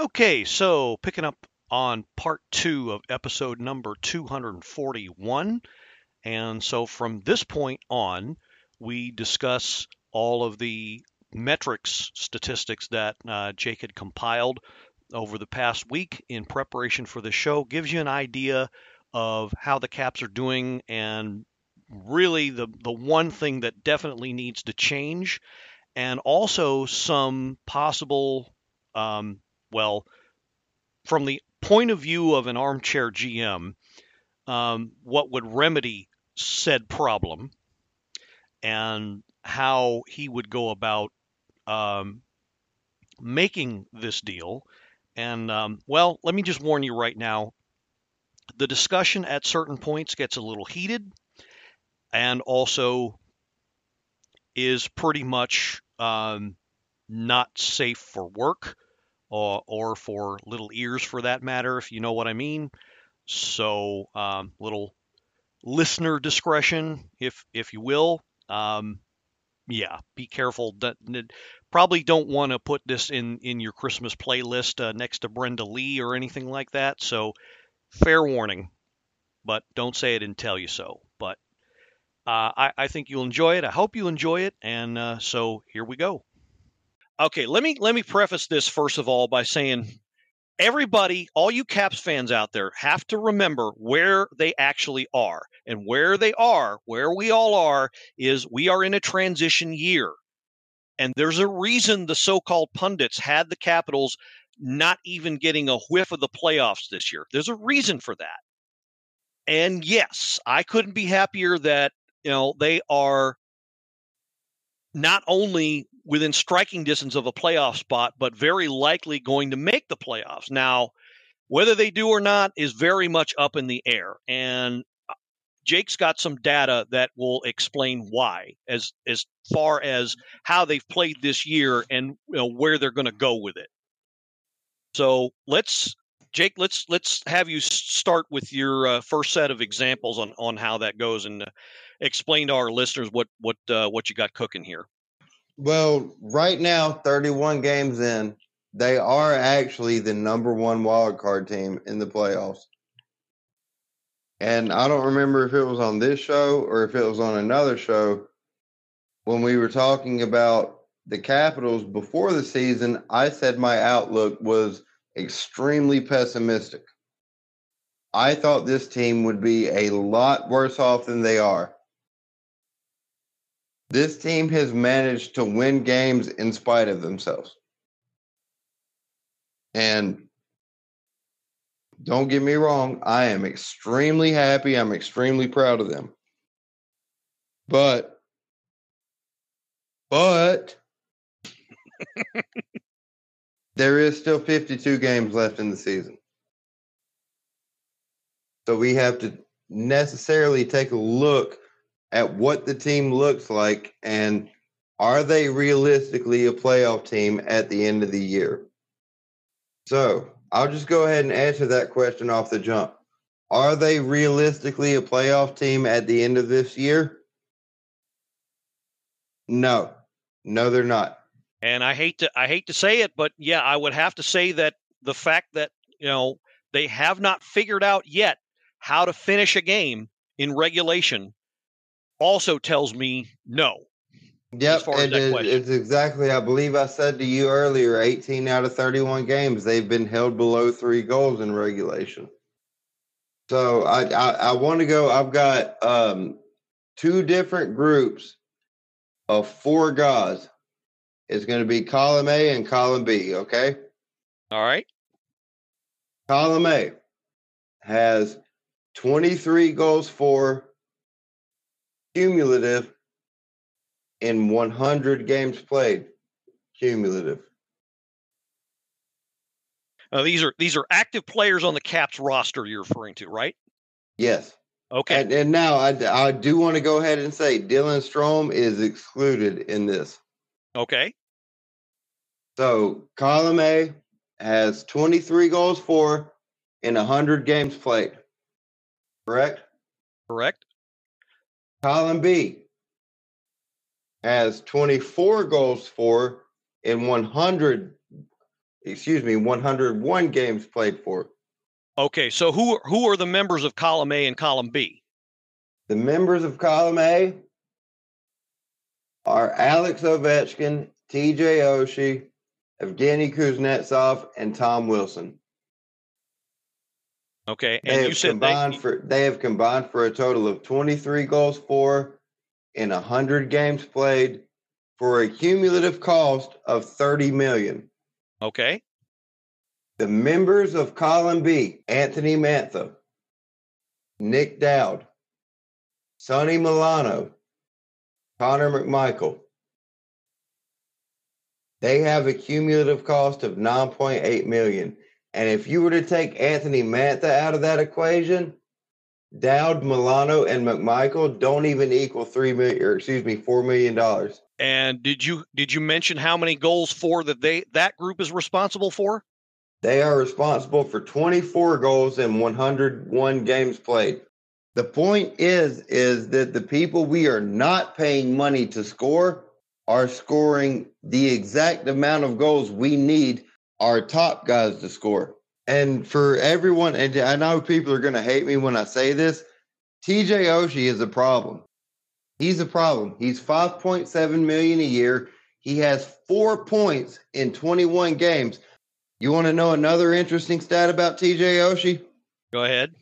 Okay, so picking up on part two of episode number 241. And so from this point on, we discuss all of the metrics statistics that uh, Jake had compiled over the past week in preparation for the show. Gives you an idea of how the Caps are doing and really the, the one thing that definitely needs to change, and also some possible, um, well, from the point of view of an armchair GM, um, what would remedy said problem and how he would go about um, making this deal. And um, well, let me just warn you right now the discussion at certain points gets a little heated and also is pretty much um, not safe for work or, or for little ears for that matter, if you know what I mean. So, um, little listener discretion, if if you will. Um, yeah, be careful. Probably don't want to put this in in your Christmas playlist uh, next to Brenda Lee or anything like that. So, fair warning, but don't say I didn't tell you so. But uh, I, I, think you'll enjoy it. I hope you enjoy it. And uh, so here we go. Okay, let me let me preface this first of all by saying everybody, all you Caps fans out there, have to remember where they actually are. And where they are, where we all are, is we are in a transition year. And there's a reason the so called pundits had the Capitals not even getting a whiff of the playoffs this year. There's a reason for that. And yes, I couldn't be happier that, you know, they are not only within striking distance of a playoff spot, but very likely going to make the playoffs. Now, whether they do or not is very much up in the air. And uh, Jake's got some data that will explain why, as as far as how they've played this year and you know, where they're going to go with it. So let's, Jake, let's let's have you start with your uh, first set of examples on on how that goes and uh, explain to our listeners what what uh, what you got cooking here. Well, right now, 31 games in, they are actually the number one wild card team in the playoffs. And I don't remember if it was on this show or if it was on another show when we were talking about the Capitals before the season. I said my outlook was extremely pessimistic. I thought this team would be a lot worse off than they are. This team has managed to win games in spite of themselves. And don't get me wrong, I am extremely happy. I'm extremely proud of them. But, but, there is still 52 games left in the season. So we have to necessarily take a look at what the team looks like and are they realistically a playoff team at the end of the year? So I'll just go ahead and answer that question off the jump. Are they realistically a playoff team at the end of this year? No. No, they're not. And I hate to I hate to say it, but yeah, I would have to say that the fact that, you know, they have not figured out yet how to finish a game in regulation also tells me no. Yep, it is, it's exactly. I believe I said to you earlier, 18 out of 31 games they've been held below three goals in regulation. So I I, I want to go. I've got um, two different groups of four guys. It's going to be column A and column B. Okay. All right. Column A has 23 goals for cumulative in 100 games played. Cumulative. Now these are these are active players on the Caps roster you're referring to, right? Yes. Okay. And, and now I, I do want to go ahead and say Dylan Strome is excluded in this. Okay. So column A has 23 goals for in 100 games played. Correct? Correct. Column B has 24 goals for in 100 excuse me, 101 games played for. Okay, so who who are the members of column A and column B? The members of column A are Alex Ovechkin, TJ Oshie, Evgeny Kuznetsov, and Tom Wilson. Okay, and they you said combined they, for they have combined for a total of 23 goals for in 100 games played for a cumulative cost of 30 million. Okay. The members of column B, Anthony Mantha, Nick Dowd, Sonny Milano, Connor McMichael. They have a cumulative cost of 9.8 million. And if you were to take Anthony Mantha out of that equation, Dowd, Milano, and McMichael don't even equal three million, or excuse me, four million dollars. And did you did you mention how many goals for that they that group is responsible for? They are responsible for 24 goals in 101 games played. The point is is that the people we are not paying money to score are scoring the exact amount of goals we need our top guys to score. And for everyone, and I know people are going to hate me when I say this, TJ Oshie is a problem. He's a problem. He's 5.7 million a year. He has 4 points in 21 games. You want to know another interesting stat about TJ Oshie? Go ahead.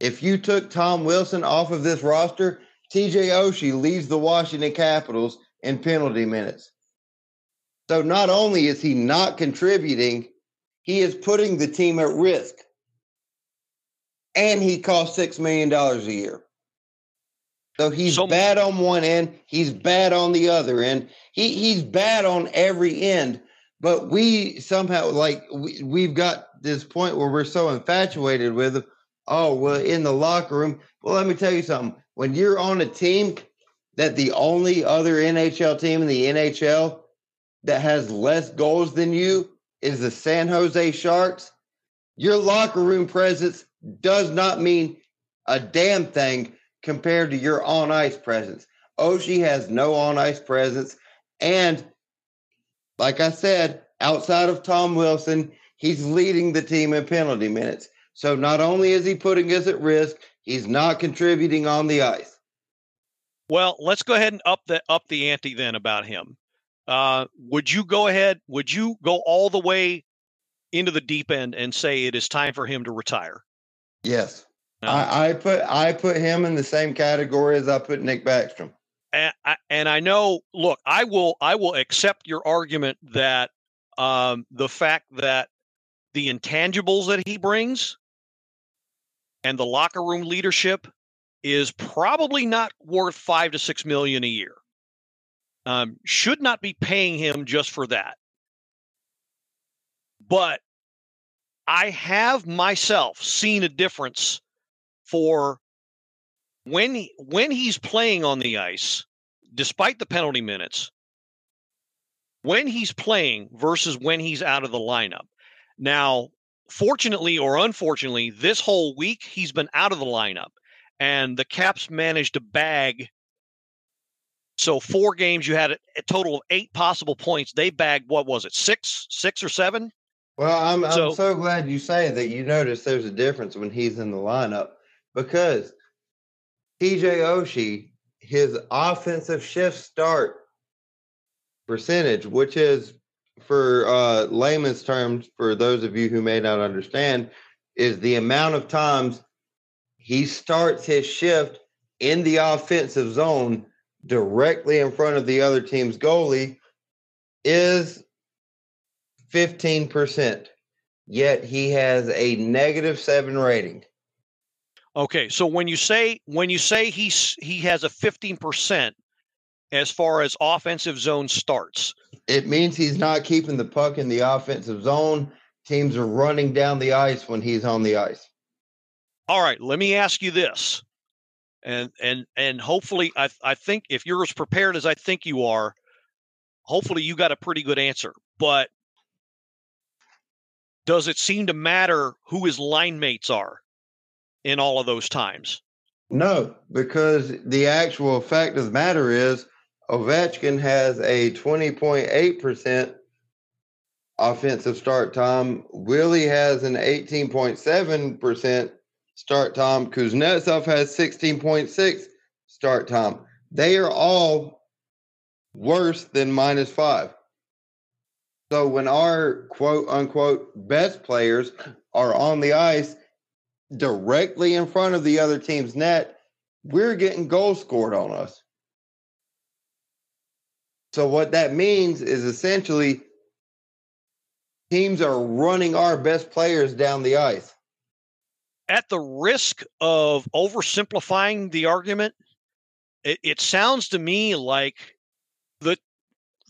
If you took Tom Wilson off of this roster, TJ Oshie leads the Washington Capitals in penalty minutes. So not only is he not contributing, he is putting the team at risk. And he costs $6 million a year. So he's so, bad on one end, he's bad on the other end. He he's bad on every end but we somehow like we, we've got this point where we're so infatuated with him. Oh, well, in the locker room. Well, let me tell you something. When you're on a team that the only other NHL team in the NHL that has less goals than you is the San Jose Sharks, your locker room presence does not mean a damn thing compared to your on ice presence. Oshie has no on ice presence. And like I said, outside of Tom Wilson, he's leading the team in penalty minutes. So not only is he putting us at risk, he's not contributing on the ice. Well, let's go ahead and up the up the ante then about him. Uh, would you go ahead? Would you go all the way into the deep end and say it is time for him to retire? Yes, I, I put I put him in the same category as I put Nick Backstrom and I, and I know. Look, I will I will accept your argument that um, the fact that the intangibles that he brings and the locker room leadership is probably not worth five to six million a year. Um, should not be paying him just for that. But I have myself seen a difference for when he, when he's playing on the ice, despite the penalty minutes, when he's playing versus when he's out of the lineup. Now, fortunately or unfortunately, this whole week he's been out of the lineup, and the Caps managed to bag. So four games, you had a total of eight possible points. They bagged what was it, six, six or seven? Well, I'm so, I'm so glad you say that. You notice there's a difference when he's in the lineup because TJ Oshie, his offensive shift start percentage, which is for uh, layman's terms, for those of you who may not understand, is the amount of times he starts his shift in the offensive zone directly in front of the other team's goalie is 15%. Yet he has a negative seven rating. Okay, so when you say when you say he's he has a fifteen percent as far as offensive zone starts, it means he's not keeping the puck in the offensive zone. Teams are running down the ice when he's on the ice. All right, let me ask you this, and and and hopefully, I I think if you're as prepared as I think you are, hopefully you got a pretty good answer. But does it seem to matter who his line mates are? in all of those times? No, because the actual fact of the matter is Ovechkin has a 20.8% offensive start time. Willie has an 18.7% start time. Kuznetsov has 16.6 start time. They are all worse than minus five. So when our quote unquote best players are on the ice directly in front of the other team's net, we're getting goals scored on us. So what that means is essentially teams are running our best players down the ice. At the risk of oversimplifying the argument, it, it sounds to me like the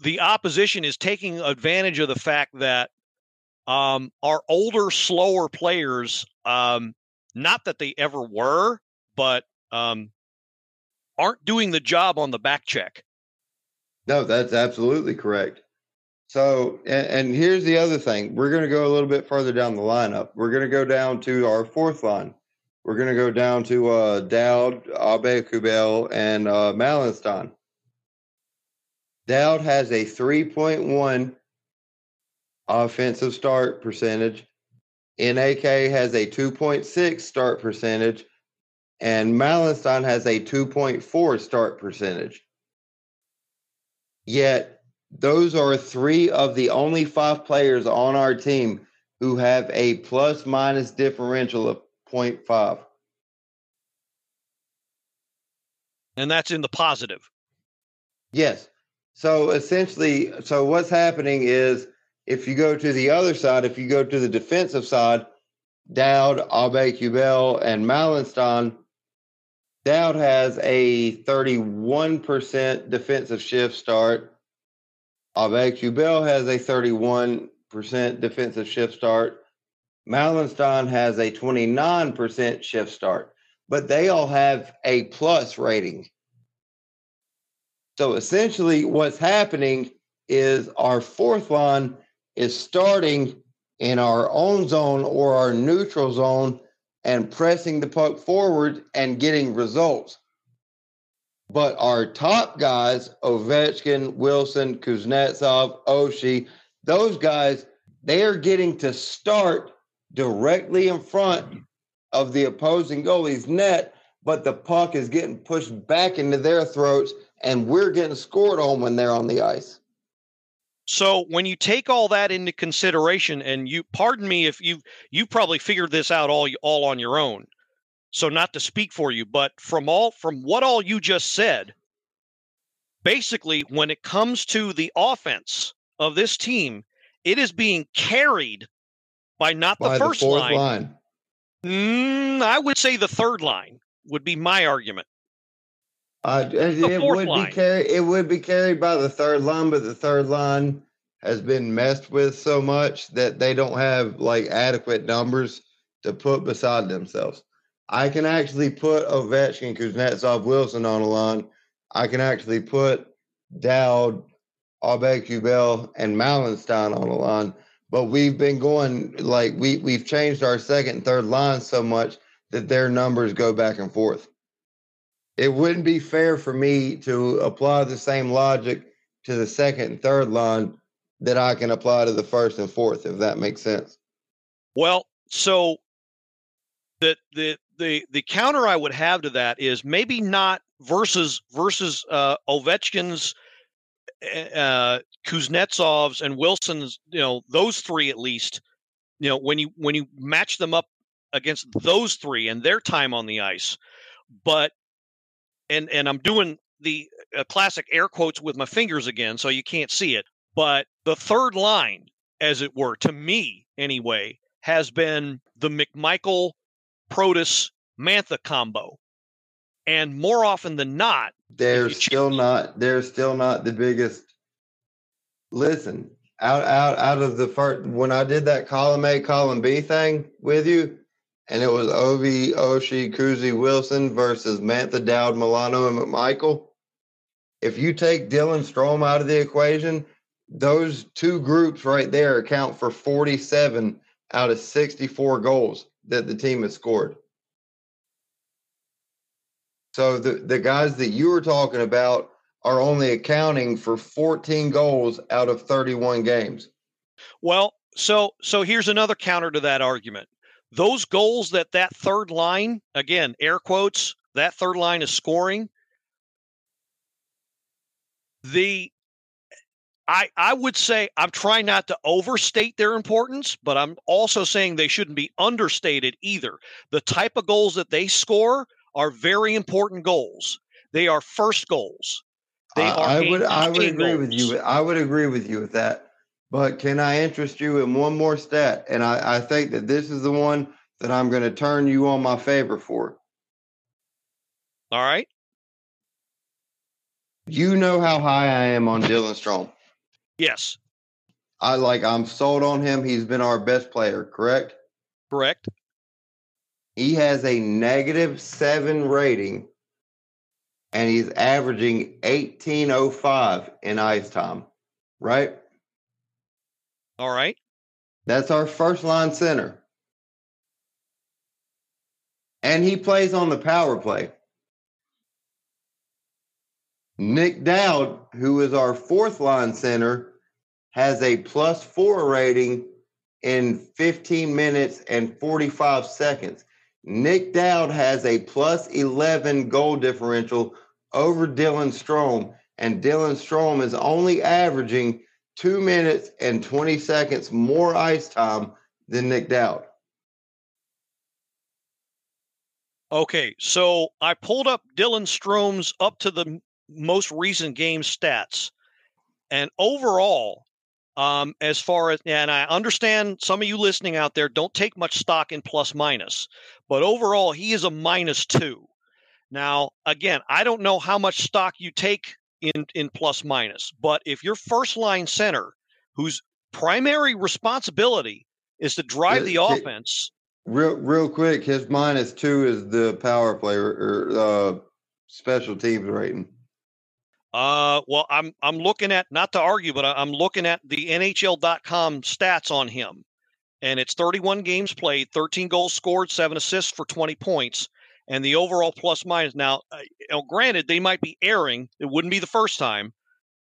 the opposition is taking advantage of the fact that um, our older, slower players, um, not that they ever were, but um, aren't doing the job on the back check. No, that's absolutely correct. So, and, and here's the other thing. We're going to go a little bit further down the lineup. We're going to go down to our fourth line. We're going to go down to uh, Dowd, Aube-Kubel, and uh, Malenstyn. Dowd has a 3.1 offensive start percentage. NAK has a 2.6 start percentage. And Malenstyn has a 2.4 start percentage. Yet, those are three of the only five players on our team who have a plus minus differential of 0.5. And that's in the positive. Yes. So essentially, so what's happening is if you go to the other side, if you go to the defensive side, Dowd, Aube-Kubel, and Malenstyn, Dowd has a 31% defensive shift start. Aube-Kubel has a 31% defensive shift start. Malenstyn has a 29% shift start, but they all have a plus rating. So essentially, what's happening is our fourth line is starting in our own zone or our neutral zone and pressing the puck forward and getting results. But our top guys, Ovechkin, Wilson, Kuznetsov, Oshie, those guys, they are getting to start directly in front of the opposing goalie's net, but the puck is getting pushed back into their throats and we're getting scored on when they're on the ice. So when you take all that into consideration, and you pardon me if you you probably figured this out all all on your own, so not to speak for you, but from all from what all you just said, basically when it comes to the offense of this team, it is being carried by not by the first the line. line. Mm, I would say the third line would be my argument. Uh, it, it would line. be carried. It would be carried by the third line, but the third line has been messed with so much that they don't have like adequate numbers to put beside themselves. I can actually put Ovechkin, Kuznetsov, Wilson on a line. I can actually put Dowd, Aube-Kubel, and Malenstyn on a line. But we've been going like we we've changed our second and third line so much that their numbers go back and forth it wouldn't be fair for me to apply the same logic to the second and third line that I can apply to the first and fourth, if that makes sense. Well, so the the the the counter I would have to that is maybe not versus versus uh, Ovechkin's, eh, uh, Kuznetsov's, and Wilson's. You know, those three at least. You know, when you when you match them up against those three and their time on the ice, but and and I'm doing the uh, classic air quotes with my fingers again, so you can't see it. But the third line, as it were, to me anyway, has been the McMichael Protas Mantha combo, and more often than not, they're still not. They're still not the biggest. Listen, out out out of the first when I did that column A, column B thing with you, and it was Ovi, Oshie, Kuzi, Wilson versus Mantha, Dowd, Milano, and McMichael. If you take Dylan Strome out of the equation, those two groups right there account for 47 out of 64 goals that the team has scored. So the, the guys that you were talking about are only accounting for 14 goals out of 31 games. Well, so so here's another counter to that argument. Those goals that that third line, again, air quotes, that third line is scoring. The I, I would say I'm trying not to overstate their importance, but I'm also saying they shouldn't be understated either. The type of goals that they score are very important goals. They are first goals. They are I would I would agree goals. with you. I would agree with you with that. But can I interest you in one more stat? And I, I think that this is the one that I'm going to turn you on my favor for. All right. You know how high I am on Dylan Strome. Yes. I like I'm sold on him. He's been our best player, correct? Correct. He has a negative seven rating and he's averaging 1805 in ice time, right? All right. That's our first line center. And he plays on the power play. Nick Dowd, who is our fourth line center, has a plus four rating in 15 minutes and 45 seconds. Nick Dowd has a plus 11 goal differential over Dylan Strome, and Dylan Strome is only averaging two minutes and 20 seconds more ice time than Nick Dowd. Okay, so I pulled up Dylan Strome's up to the most recent game stats. And overall, um, as far as, and I understand some of you listening out there don't take much stock in plus minus, but overall, he is a minus two. Now, again, I don't know how much stock you take in, in plus minus, but if your first line center, whose primary responsibility is to drive the offense. Real, real quick, his minus two is the power play or, or uh, special teams rating. Uh, well, I'm I'm looking at not to argue, but I'm looking at the NHL.com stats on him, and it's 31 games played, 13 goals scored, seven assists for 20 points, and the overall plus minus. Now, uh, you know, granted, they might be airing; it wouldn't be the first time,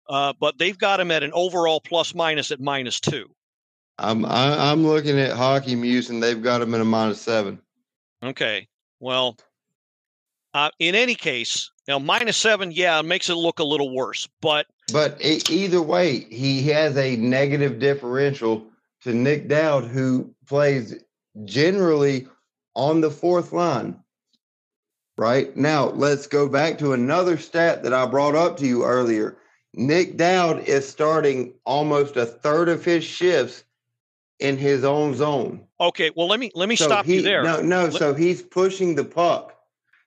uh, but they've got him at an overall plus minus at minus two. I'm I, am looking at Hockey Muse, and they've got him at a minus seven. Okay, well, uh, in any case, now, minus seven, yeah, it makes it look a little worse, but but either way, he has a negative differential to Nick Dowd, who plays generally on the fourth line. Right now, let's go back to another stat that I brought up to you earlier. Nick Dowd is starting almost a third of his shifts in his own zone. Okay, well let me let me so stop he, you there. No, no, let, so he's pushing the puck.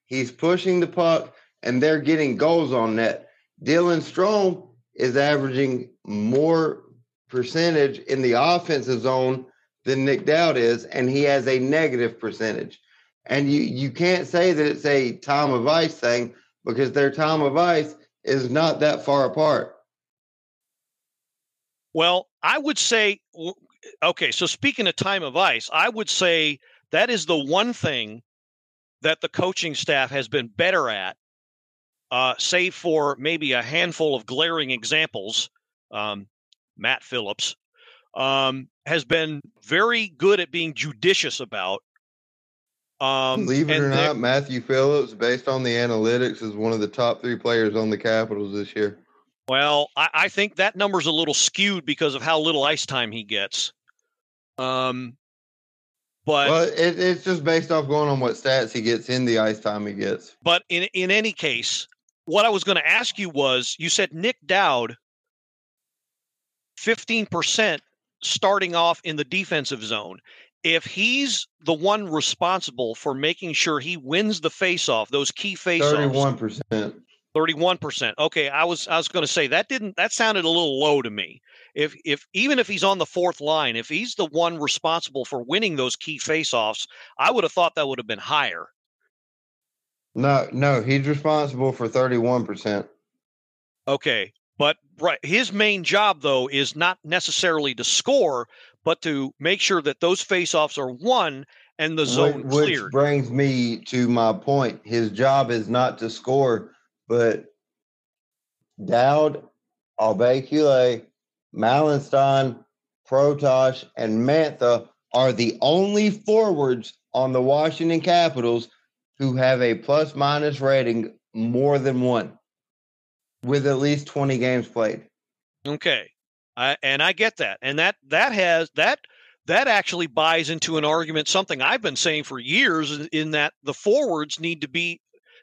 He's pushing the puck and they're getting goals on net. Dylan Strome is averaging more percentage in the offensive zone than Nick Dowd is, and he has a negative percentage. And you you can't say that it's a time of ice thing because their time of ice is not that far apart. Well, I would say okay, so speaking of time of ice, I would say that is the one thing that the coaching staff has been better at uh, save for maybe a handful of glaring examples, um, Matt Phillips um, has been very good at being judicious about. Um, Believe it or not, Matthew Phillips, based on the analytics, is one of the top three players on the Capitals this year. Well, I, I think that number's a little skewed because of how little ice time he gets. Um, but well, it, it's just based off going on what stats he gets in the ice time he gets. But in in any case, what I was going to ask you was you said Nick Dowd 15% starting off in the defensive zone. If he's the one responsible for making sure he wins the faceoff, those key faceoffs, 31%. 31%. Okay, I was I was going to say that didn't that sounded a little low to me. If if even if he's on the fourth line, if he's the one responsible for winning those key faceoffs, I would have thought that would have been higher. No, no, he's responsible for 31%. Okay. But right, his main job though is not necessarily to score, but to make sure that those faceoffs are won and the zone which, cleared. Which brings me to my point. His job is not to score, but Dowd, Aube-Kubel, Malenstyn, Protas, and Mantha are the only forwards on the Washington Capitals who have a plus minus rating more than one with at least 20 games played. Okay. I, and I get that. And that that has that that actually buys into an argument something I've been saying for years in that the forwards need to be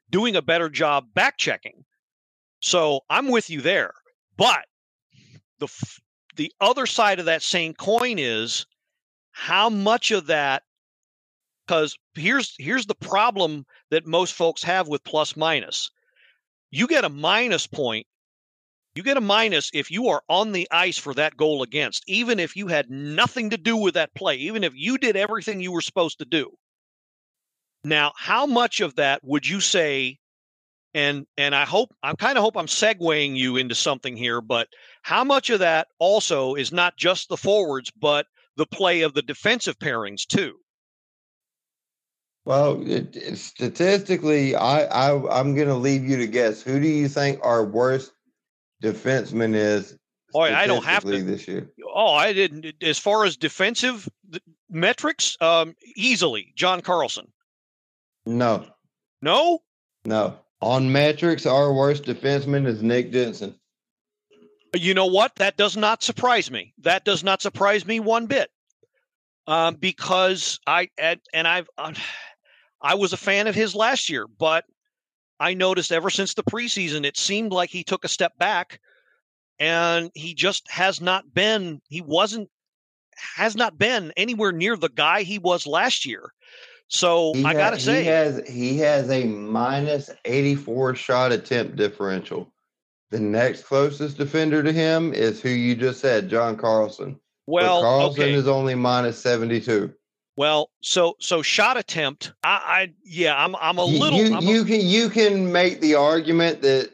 doing a better job back checking. So I'm with you there. But the the other side of that same coin is how much of that because here's here's the problem that most folks have with plus minus. You get a minus point you get a minus if you are on the ice for that goal against, even if you had nothing to do with that play, even if you did everything you were supposed to do. Now, how much of that would you say? And and I hope I'm kind of hope I'm segueing you into something here, but how much of that also is not just the forwards, but the play of the defensive pairings too? Well, it, it, statistically, I, I I'm going to leave you to guess. Who do you think our worst defenseman is. Oh, I don't have to this year. Oh, I didn't. As far as defensive metrics, um, easily John Carlson. No. No. No. On metrics, our worst defenseman is Nick Jensen. You know what? That does not surprise me. That does not surprise me one bit. Um, because I and, and I've uh, I was a fan of his last year, but I noticed ever since the preseason, it seemed like he took a step back and he just has not been, he wasn't, has not been anywhere near the guy he was last year. So he I got to say, he has, he has a minus 84 shot attempt differential. The next closest defender to him is who you just said, John Carlson. Well, but Carlson okay. is only minus 72. Well, so so shot attempt. I, I yeah, I'm I'm a little. You, you a, can you can make the argument that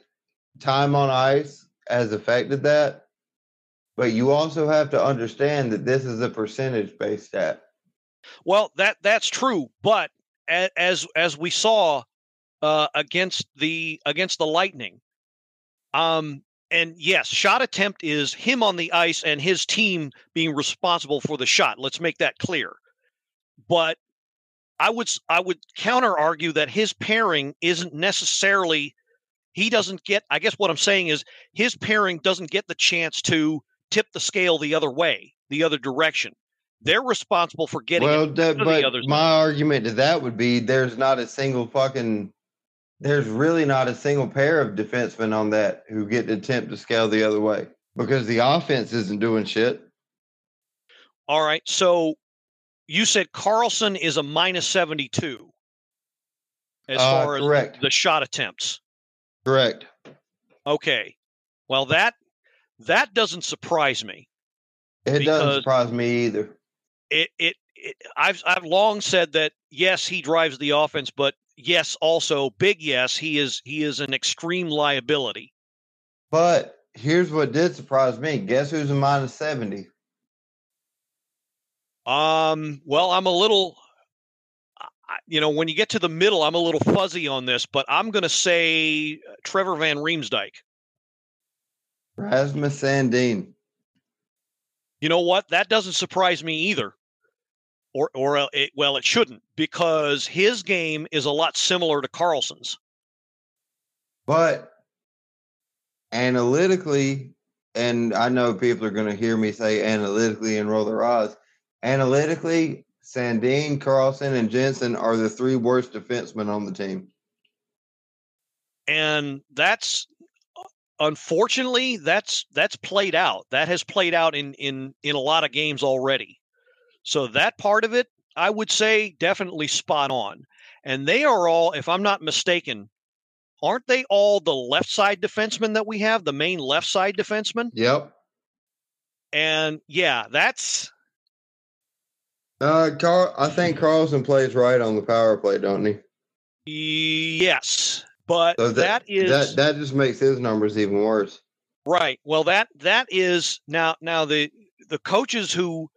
time on ice has affected that, but you also have to understand that this is a percentage based stat. Well, that that's true, but as as we saw uh, against the against the Lightning, um, and yes, shot attempt is him on the ice and his team being responsible for the shot. Let's make that clear but I would I would counter argue that his pairing isn't necessarily he doesn't get I guess what I'm saying is his pairing doesn't get the chance to tip the scale the other way, the other direction. They're responsible for getting well, that, but my argument to that would be there's not a single fucking there's really not a single pair of defensemen on that who get to attempt to scale the other way because the offense isn't doing shit. All right, so you said Carlson is a minus 72 as uh, far as correct. the shot attempts. Correct. Okay. Well, that that doesn't surprise me. It doesn't surprise me either. It, it it I've I've long said that yes, he drives the offense, but yes, also big yes, he is he is an extreme liability. But here's what did surprise me. Guess who's a minus 70? Um, well, I'm a little, you know, when you get to the middle, I'm a little fuzzy on this, but I'm going to say uh, Trevor Van Riemsdyk. Rasmus Sandin. You know what? That doesn't surprise me either. Or, or uh, it, well, it shouldn't because his game is a lot similar to Carlson's. But analytically, and I know people are going to hear me say analytically and roll their eyes Analytically, Sandin, Carlson, and Jensen are the three worst defensemen on the team. And that's unfortunately that's that's played out. That has played out in in in a lot of games already. So that part of it, I would say, definitely spot on. And they are all, if I'm not mistaken, aren't they all the left side defensemen that we have, the main left side defensemen? Yep. And yeah, that's uh, Carl, I think Carlson plays right on the power play, don't he? Yes, but so that, that is that that just makes his numbers even worse. Right. Well, that that is now now the the coaches who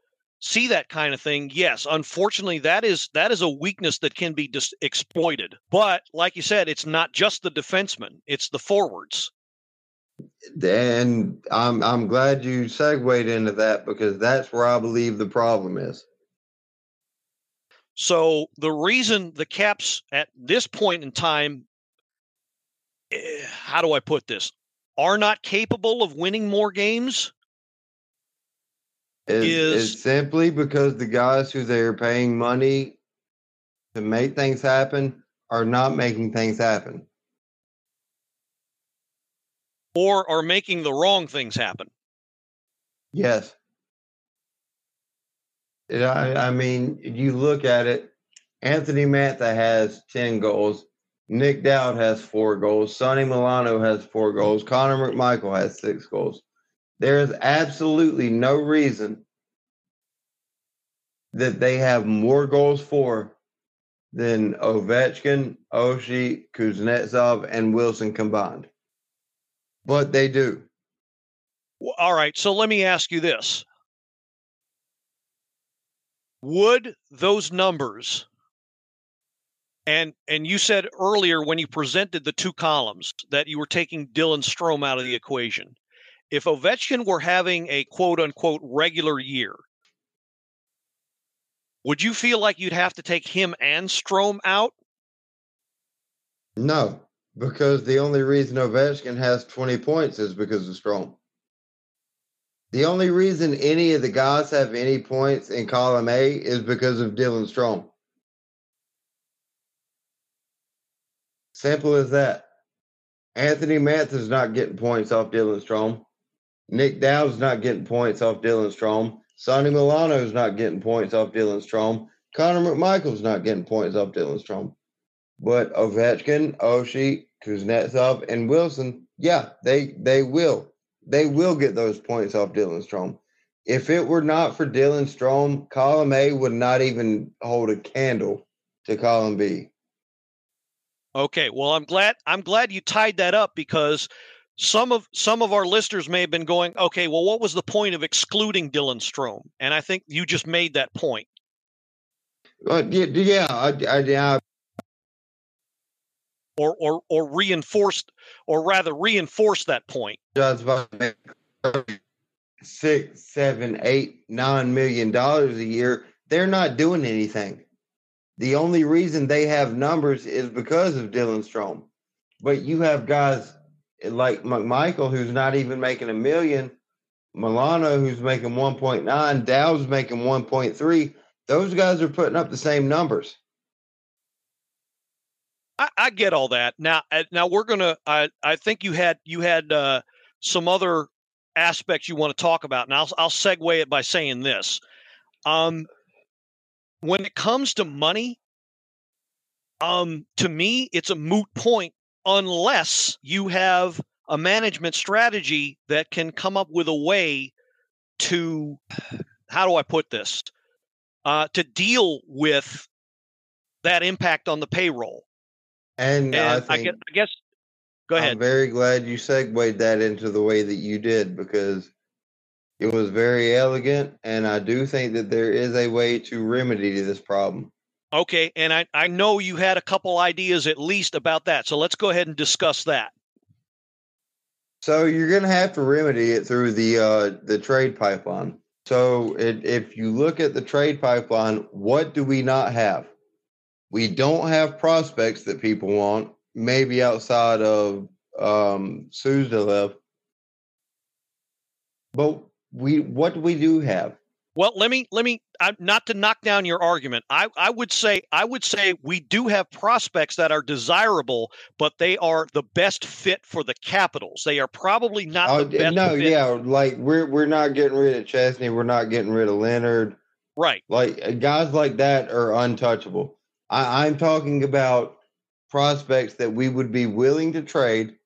see that kind of thing, yes, unfortunately, that is that is a weakness that can be dis- exploited. But like you said, it's not just the defensemen; it's the forwards. And I'm I'm glad you segued into that because that's where I believe the problem is. So the reason the Caps at this point in time, eh, how do I put this, are not capable of winning more games is, is, is simply because the guys who they're paying money to make things happen are not making things happen. Or are making the wrong things happen. Yes. I, I mean, you look at it, Anthony Mantha has 10 goals. Nick Dowd has four goals. Sonny Milano has four goals. Connor McMichael has six goals. There is absolutely no reason that they have more goals for than Ovechkin, Oshie, Kuznetsov, and Wilson combined. But they do. All right. So let me ask you this would those numbers and and you said earlier when you presented the two columns that you were taking Dylan Strome out of the equation. If Ovechkin were having a quote unquote regular year, would you feel like you'd have to take him and Strome out? No, because the only reason Ovechkin has 20 points is because of Strome. The only reason any of the guys have any points in column A is because of Dylan Strome. Simple as that. Anthony is not getting points off Dylan Strome. Nick Dowd's not getting points off Dylan Strome. Sonny Milano's not getting points off Dylan Strome. Connor McMichael's not getting points off Dylan Strome. But Ovechkin, Oshie, Kuznetsov, and Wilson, yeah, they they will they will get those points off Dylan Strome. If it were not for Dylan Strome, column A would not even hold a candle to column B. Okay, well I'm glad I'm glad you tied that up because some of some of our listeners may have been going, okay, well, what was the point of excluding Dylan Strome? And I think you just made that point. Uh, yeah, yeah, I, I, or or or reinforced or rather reinforce that point. Six, seven, eight, nine million dollars a year. They're not doing anything. The only reason they have numbers is because of Dylan Strome. But you have guys like McMichael who's not even making a million, Milano who's making 1.9, Dow's making 1.3. Those guys are putting up the same numbers. I, I get all that. Now, uh, now we're gonna. I I think you had you had uh, some other aspects you want to talk about, and I'll I'll segue it by saying this. Um, when it comes to money, um, to me, it's a moot point unless you have a management strategy that can come up with a way to how do I put this uh, to deal with that impact on the payroll. And, and I, I, guess, I guess, go ahead. I'm very glad you segued that into the way that you did because it was very elegant. And I do think that there is a way to remedy this problem. Okay. And I, I know you had a couple ideas at least about that. So let's go ahead and discuss that. So you're going to have to remedy it through the uh, the trade pipeline. So it, if you look at the trade pipeline, what do we not have? We don't have prospects that people want, maybe outside of um, Suzdalev. But we, what we do have? Well, let me let me uh, not to knock down your argument. I, I would say I would say we do have prospects that are desirable, but they are the best fit for the Capitals. They are probably not oh, the best. No, fit. yeah, like we're we're not getting rid of Chesley. We're not getting rid of Leonard. Right. Like guys like that are untouchable. I, I'm talking about prospects that we would be willing to trade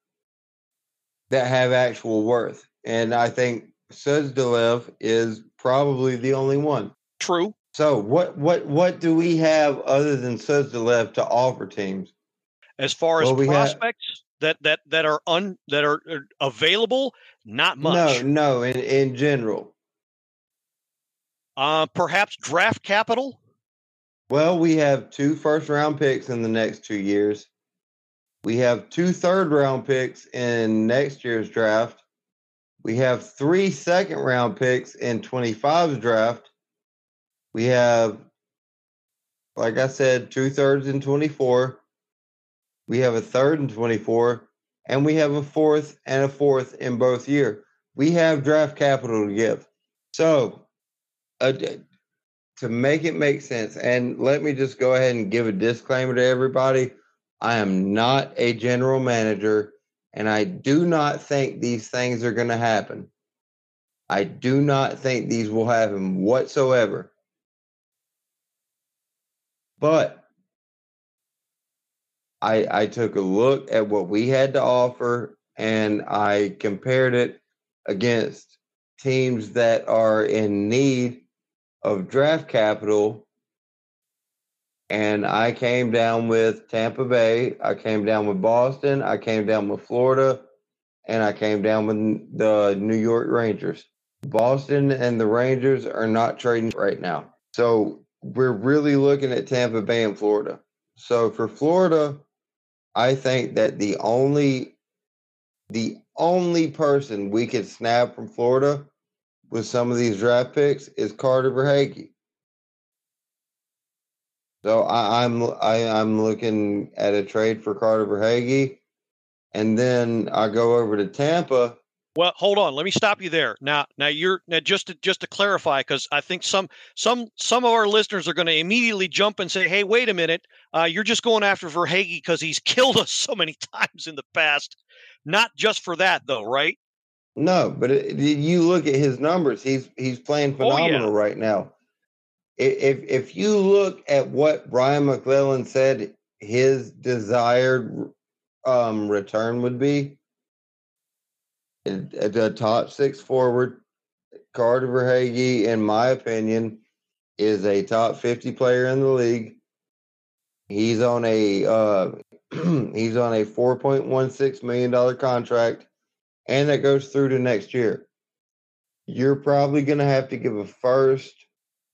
that have actual worth. And I think Suzdalev is probably the only one. True. So what what what do we have other than Suzdalev to offer teams? As far as well, prospects have, that that that are un that are, are available, not much. No, no, in in general. Uh, perhaps draft capital. Well, we have two first round picks in the next two years. We have two third round picks in next year's draft. We have three second round picks in 25's draft. We have, like I said, two thirds in 24. We have a third in 24. And we have a fourth and a fourth in both year. We have draft capital to give. So, uh, to make it make sense, and let me just go ahead and give a disclaimer to everybody I am not a general manager, and I do not think these things are going to happen. I do not think these will happen whatsoever. But I, I took a look at what we had to offer and I compared it against teams that are in need of draft capital. And I came down with Tampa Bay, I came down with Boston, I came down with Florida, and I came down with the New York Rangers. Boston and the Rangers are not trading right now. So we're really looking at Tampa Bay and Florida. So for Florida, I think that the only the only person we could snap from Florida with some of these draft picks is Carter Verhaeghe. So I, I'm I, I'm looking at a trade for Carter Verhaeghe, and then I go over to Tampa well, hold on. Let me stop you there. Now, now you're now just to just to clarify, because I think some some some of our listeners are going to immediately jump and say, "Hey, wait a minute! Uh, you're just going after Verhaeghe because he's killed us so many times in the past." Not just for that, though, right? No, but it, you look at his numbers. He's he's playing phenomenal oh, yeah. right now. If if you look at what Brian MacLellan said his desired um, return would be, at the top six forward, Carter Verhaeghe, in my opinion, is a top 50 player in the league. He's on a uh, he's on a 4.16 million dollar contract, and that goes through to next year. You're probably going to have to give a first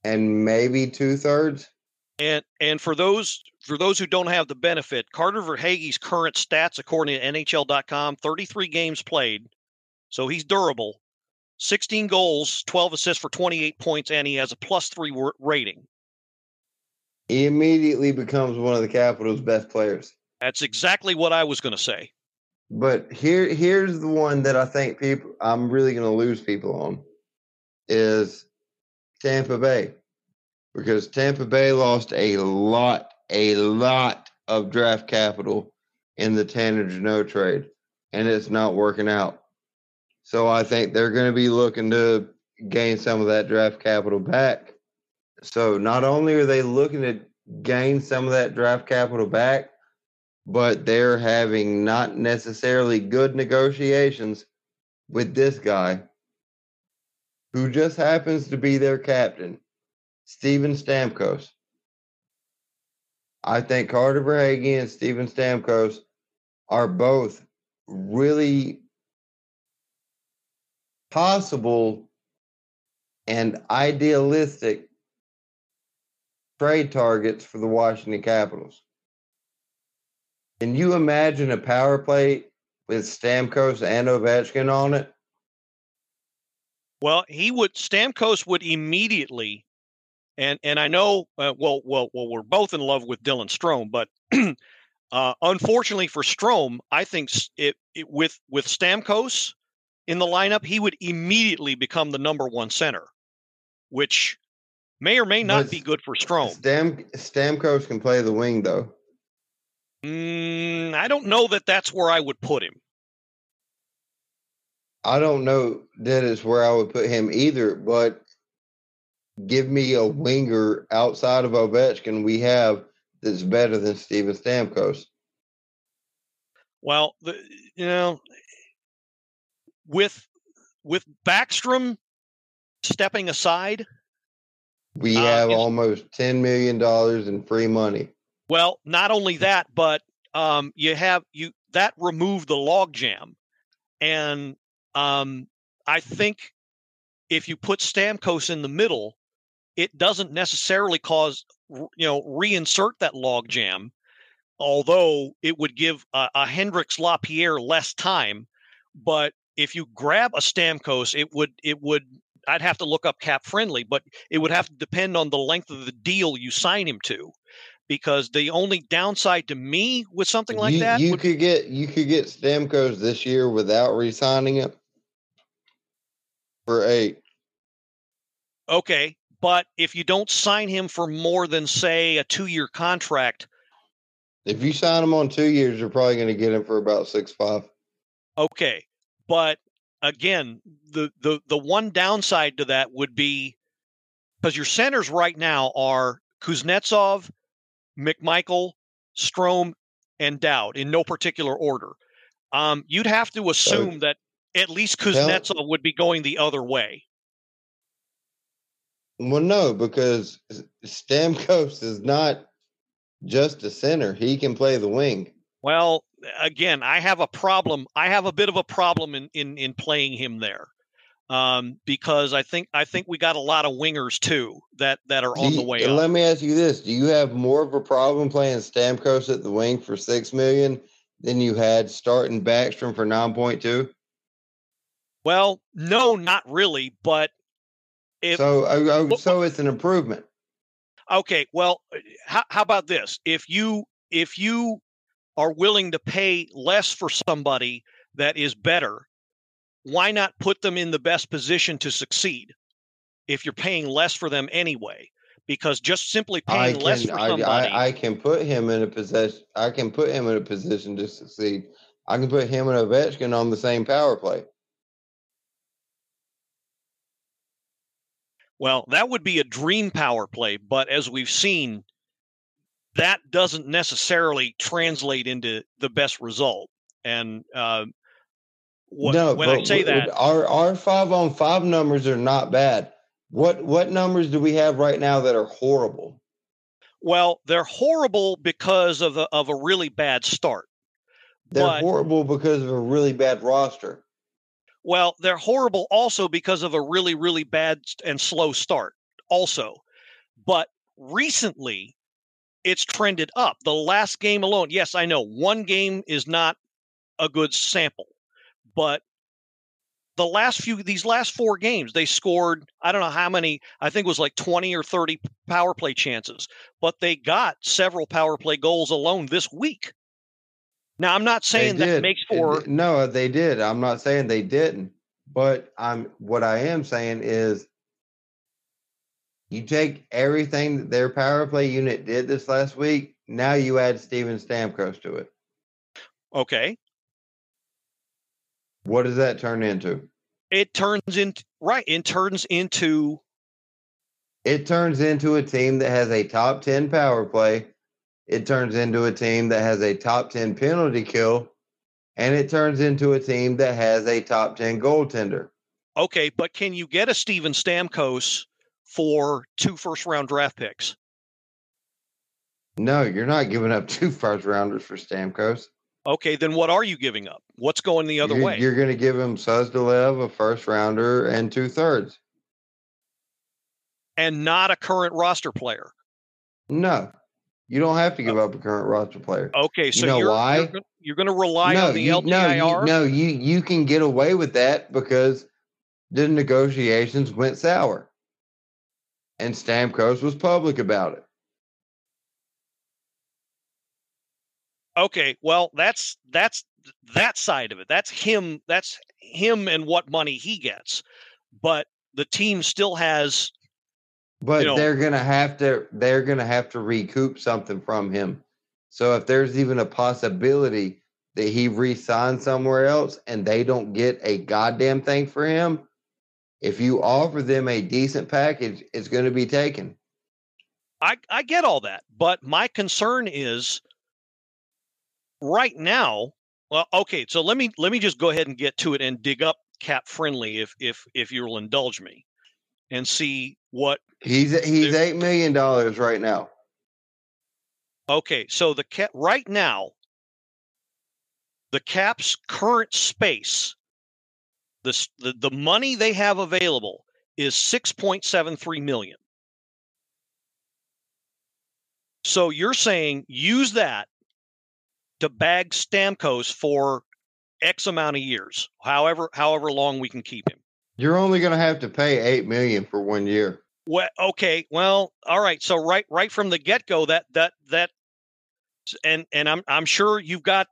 and maybe two thirds. And and for those for those who don't have the benefit, Carter Verhaeghe's current stats, according to NHL.com, 33 games played, so he's durable. 16 goals, 12 assists for 28 points, and he has a plus three rating. He immediately becomes one of the Capitals' best players. That's exactly what I was going to say. But here, here's the one that I think people, I'm really going to lose people on, is Tampa Bay, because Tampa Bay lost a lot, a lot of draft capital in the Tanner Jeannot trade, and it's not working out. So I think they're going to be looking to gain some of that draft capital back. So not only are they looking to gain some of that draft capital back, but they're having not necessarily good negotiations with this guy who just happens to be their captain, Steven Stamkos. I think Carter Verhaeghe and Steven Stamkos are both really possible and idealistic trade targets for the Washington Capitals. Can you imagine a power play with Stamkos and Ovechkin on it? Well, he would Stamkos would immediately, and and I know, uh, well, well, well, we're both in love with Dylan Strome, but uh, unfortunately for Strome, I think it, it with with Stamkos, in the lineup, he would immediately become the number one center, which may or may not but be good for Strome. Stam Stamkos can play the wing though. Mm, I don't know that that's where I would put him. I don't know that is where I would put him either, but give me a winger outside of Ovechkin we have that's better than Steven Stamkos. Well, the, you know, with with Backstrom stepping aside, we uh, have uh, almost ten million dollars in free money. Well, not only that, but um, you have you that removed the logjam, and um, I think if you put Stamkos in the middle, it doesn't necessarily cause you know reinsert that logjam although it would give a, a Hendrix Lapierre less time. But if you grab a Stamkos, it would it would I'd have to look up cap friendly, but it would have to depend on the length of the deal you sign him to. Because the only downside to me with something like you, that, you would, could get you could get Stamkos this year without re-signing it for eight. Okay, but if you don't sign him for more than say a two-year contract, if you sign him on two years, you're probably going to get him for about six five. Okay, but again, the the the one downside to that would be because your centers right now are Kuznetsov, McMichael, Strome, and Dowd in no particular order. Um, you'd have to assume that at least Kuznetsov tell, would be going the other way. Well, no, because Stamkos is not just a center; he can play the wing. Well, again, I have a problem. I have a bit of a problem in in, in playing him there. Um, because I think I think we got a lot of wingers too that that are on you, the way. Let up. me ask you this: Do you have more of a problem playing Stamkos at the wing for six million than you had starting Backstrom for nine point two? Well, no, not really. But if, so, uh, so it's an improvement. Okay. Well, uh, how, how about this? If you if you are willing to pay less for somebody that is better, why not put them in the best position to succeed if you're paying less for them anyway? Because just simply paying can, less for somebody, I, I, can put him in a position. I can put him in a position to succeed. I can put him and Ovechkin on the same power play. Well, that would be a dream power play, but as we've seen, that doesn't necessarily translate into the best result. And uh, what, no, when I say that, our our five on five numbers are not bad. What what numbers do we have right now that are horrible? Well, they're horrible because of a, of a really bad start. They're but, horrible because of a really bad roster. Well, they're horrible also because of a really really bad and slow start. Also, but recently it's trended up. The last game alone, yes, I know one game is not a good sample, but the last few these last four games they scored i don't know how many i think it was like 20 or 30 power play chances but they got several power play goals alone this week now i'm not saying that makes for no they did i'm not saying they didn't but i'm what i am saying is you take everything that their power play unit did this last week. Now you add Steven Stamkos to it. Okay. What does that turn into? It turns into right. It turns into. It turns into a team that has a top ten power play. It turns into a team that has a top ten penalty kill, and it turns into a team that has a top ten goaltender. Okay, but can you get a Steven Stamkos for two first round draft picks. No, you're not giving up two first rounders for Stamkos. Okay, then what are you giving up? What's going the other you're, way? You're going to give him Suzdalev, a first rounder, and two thirds. And not a current roster player. No, you don't have to uh, give up a current roster player. Okay, so you know you're, why? You're, you're going to rely no, on the you, LTIR? No, you, no, you you can get away with that because the negotiations went sour and Stamkos was public about it. Okay, well, that's that's that side of it. That's him. That's him and what money he gets. But the team still has. But you know, they're gonna have to. They're gonna have to recoup something from him. So if there's even a possibility that he resigns somewhere else and they don't get a goddamn thing for him, if you offer them a decent package, it's going to be taken. I, I get all that, but my concern is right now. Well, okay, so let me let me just go ahead and get to it and dig up cap friendly if if if you'll indulge me and see what he's he's eight million dollars right now. Okay, so the cap right now, the cap's current space the, the, the money they have available is 6.73 million. So you're saying use that to bag Stamkos for X amount of years, however however long we can keep him. You're only going to have to pay eight million for one year. Well, okay, well, all right. So right right from the get go, that that that, and and I'm I'm sure you've got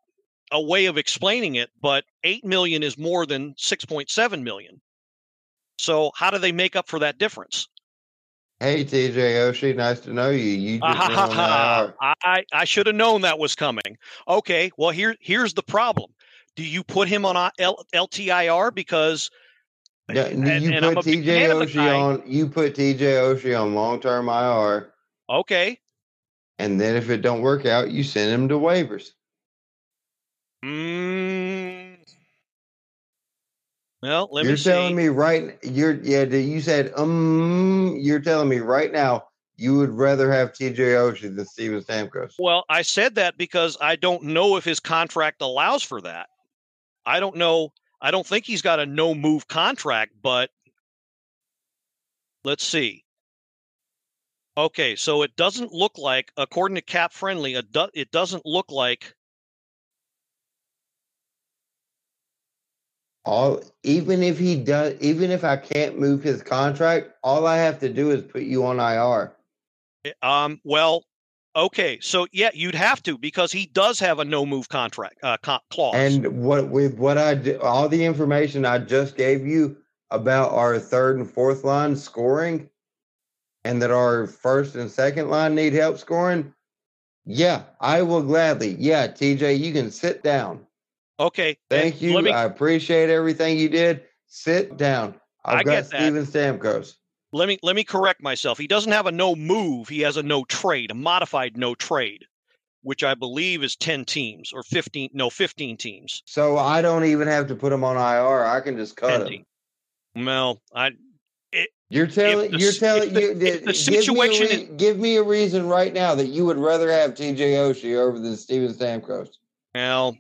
a way of explaining it, but eight million is more than six point seven million. So how do they make up for that difference? Hey TJ Oshie, nice to know you. You just uh, I I should have known that was coming. Okay, well here here's the problem. Do you put him on L- LTIR because yeah, and, you and put TJ Oshie on you put TJ Oshie on long term IR. Okay. And then if it don't work out, you send him to waivers. Mm, well, let you're me telling me right. You're yeah. You said um. You're telling me right now you would rather have T.J. Oshie than Steven Stamkos. Well, I said that because I don't know if his contract allows for that. I don't know. I don't think he's got a no move contract, but let's see. Okay, so it doesn't look like, according to Cap Friendly, it doesn't look like all even if he does even if I can't move his contract, all I have to do is put you on IR. Eh, um well, okay. So yeah, you'd have to because he does have a no move contract uh, clause. And what with what I all the information I just gave you about our third and fourth line scoring and that our first and second line need help scoring, yeah, I will gladly. Yeah, TJ, you can sit down. Okay. Thank you. Me, I appreciate everything you did. Sit down. I've I got Steven Stamkos. Let me let me correct myself. He doesn't have a no move. He has a no trade, a modified no trade, which I believe is ten teams or fifteen. No, fifteen teams. So I don't even have to put him on IR. I can just cut him. Well, I. It, you're telling. You're telling. The, you, the, the situation. Give me, re- give me, a reason right now that you would rather have T.J. Oshie over than Steven Stamkos. Well,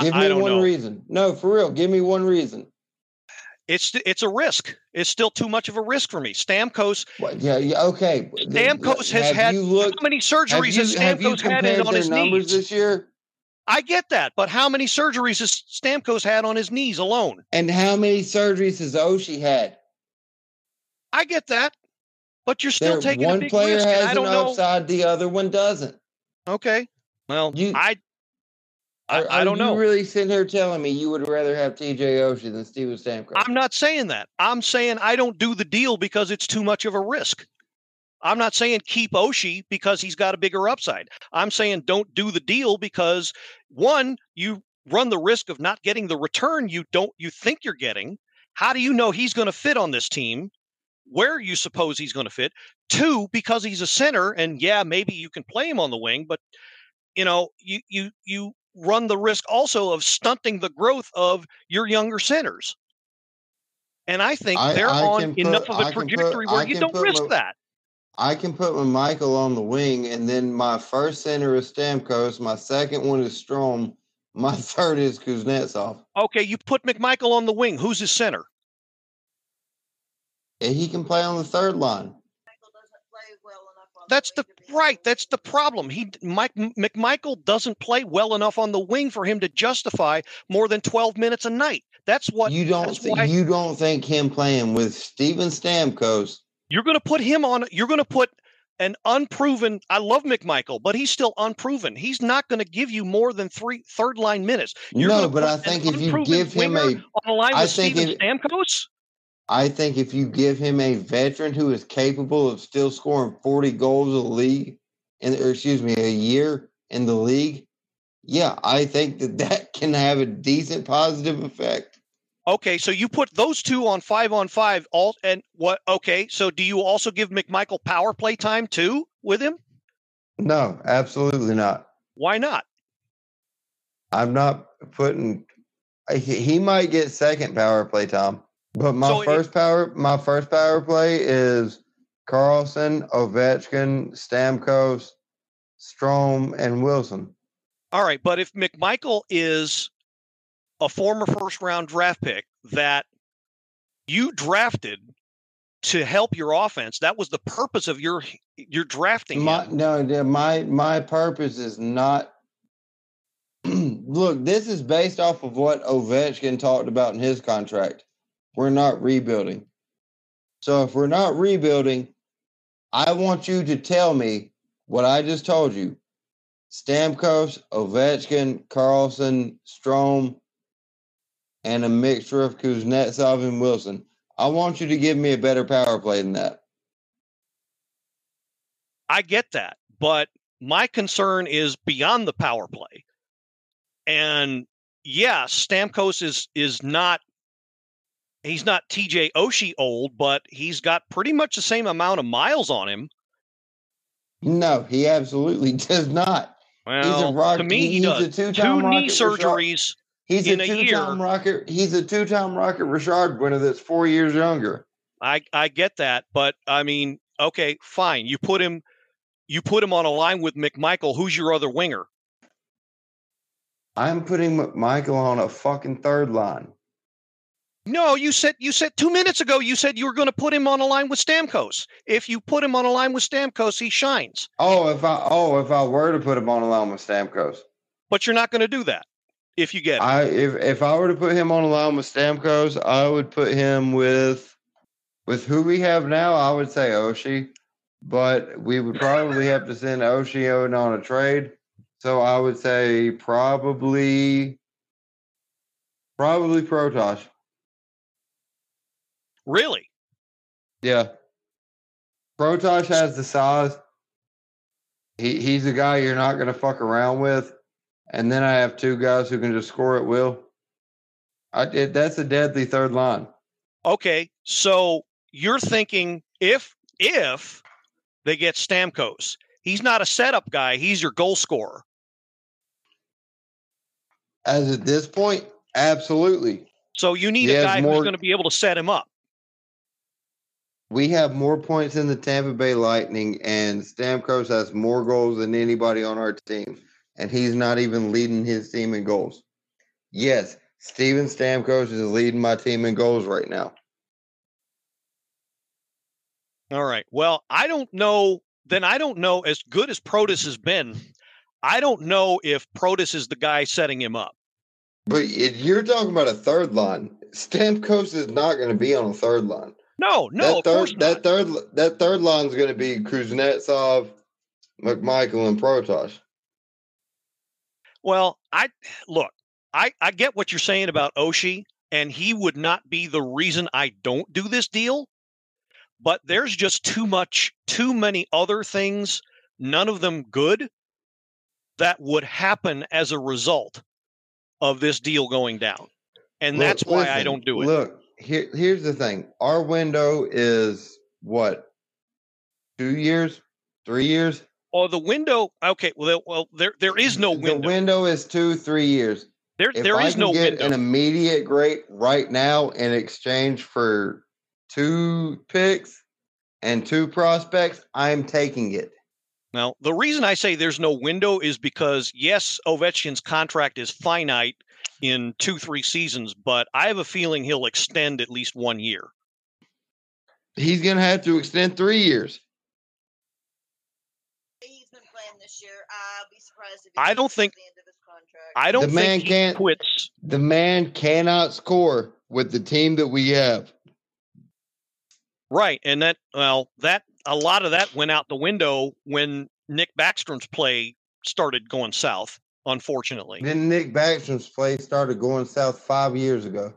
Give me one know. reason. No, for real. Give me one reason. It's it's a risk. It's still too much of a risk for me. Stamkos. Well, yeah, yeah, okay. Stamkos has had looked, how many surgeries you, has Stamkos had on his knees this year? I get that, but how many surgeries has Stamkos had on his knees alone? And how many surgeries has Oshie had? I get that, but you're still there, taking one player risk, has an upside, the other one doesn't. Okay, well, you, I I, I don't know. You really sitting here telling me you would rather have TJ Oshie than Steven Stamkos? I'm not saying that. I'm saying I don't do the deal because it's too much of a risk. I'm not saying keep Oshie because he's got a bigger upside. I'm saying don't do the deal because one, you run the risk of not getting the return you don't you think you're getting. How do you know he's going to fit on this team? Where you suppose he's going to fit? Two, because he's a center, and yeah, maybe you can play him on the wing, but you know, you you you run the risk also of stunting the growth of your younger centers. And I think I, they're I on put, enough of a trajectory put, where you don't risk my, that. I can put McMichael on the wing, and then my first center is Stamkos, my second one is Strome, my third is Kuznetsov. Okay, you put McMichael on the wing. Who's his center? And he can play on the third line. That's the right. That's the problem. He Mike McMichael doesn't play well enough on the wing for him to justify more than twelve minutes a night. That's what you don't. Th- why, you don't think him playing with Steven Stamkos? You're going to put him on. You're going to put an unproven. I love McMichael, but he's still unproven. He's not going to give you more than three third line minutes. You're no, but I think if you give him a a line I with Steven if, Stamkos, I think if you give him a veteran who is capable of still scoring 40 goals a league, in, or excuse me, a year in the league, yeah, I think that that can have a decent positive effect. Okay, so you put those two on five on five, all and what? Okay, so do you also give McMichael power play time too with him? No, absolutely not. Why not? I'm not putting. He might get second power play time. But my so first it, power, my first power play is Carlson, Ovechkin, Stamkos, Strome, and Wilson. All right, but if McMichael is a former first round draft pick that you drafted to help your offense. That was the purpose of your your drafting. My, no, my my purpose is not. look, this is based off of what Ovechkin talked about in his contract. We're not rebuilding. So if we're not rebuilding, I want you to tell me what I just told you. Stamkos, Ovechkin, Carlson, Strome, and a mixture of Kuznetsov and Wilson. I want you to give me a better power play than that. I get that, but my concern is beyond the power play. And yeah, Stamkos is is not he's not TJ Oshie old, but he's got pretty much the same amount of miles on him. No, he absolutely does not. Well, he's a rock, to me, he, he does. two knee surgeries. He's a two-time rocket. He's a two-time rocket Richard winner that's four years younger. I I get that, but I mean, okay, fine. You put him, you put him on a line with McMichael. Who's your other winger? I'm putting McMichael on a fucking third line. No, you said you said two minutes ago. You said you were going to put him on a line with Stamkos. If you put him on a line with Stamkos, he shines. Oh, if I oh if I were to put him on a line with Stamkos, but you're not going to do that if you get it. I if if I were to put him on a line with Stamkos, I would put him with with who we have now. I would say Oshie, but we would probably have to send Oshie on a trade. So I would say probably probably Protas. Really? Yeah. Protas has the size. He he's a guy you're not going to fuck around with and then I have two guys who can just score at will. I did. That's a deadly third line. Okay, so you're thinking if if they get Stamkos, he's not a setup guy. He's your goal scorer. As at this point, absolutely. So you need he a guy more, who's going to be able to set him up. We have more points in the Tampa Bay Lightning, and Stamkos has more goals than anybody on our team and he's not even leading his team in goals. Yes, Steven Stamkos is leading my team in goals right now. All right. Well, I don't know. Then I don't know. As good as Protas has been, I don't know if Protas is the guy setting him up. But you're talking about a third line. Stamkos is not going to be on a third line. No, no, that third, that third, that third line is going to be Kuznetsov, McMichael, and Protas. Well, I look, I, I get what you're saying about Oshie, and he would not be the reason I don't do this deal. But there's just too much, too many other things, none of them good, that would happen as a result of this deal going down. And look, that's why listen, I don't do it. Look, here, here's the thing our window is what? Two years? Three years? Oh, the window. Okay, well, well, there there is no window. The window is two, three years. There, if there I is no get window. an immediate great right now in exchange for two picks and two prospects. I'm taking it. Now, the reason I say there's no window is because yes, Ovechkin's contract is finite in two, three seasons, but I have a feeling he'll extend at least one year. He's going to have to extend three years. surprised if I don't think I don't the man can't quits. The man cannot score with the team that we have. Right, and that well, that a lot of that went out the window when Nick Backstrom's play started going south. Unfortunately, then Nick Backstrom's play started going south five years ago.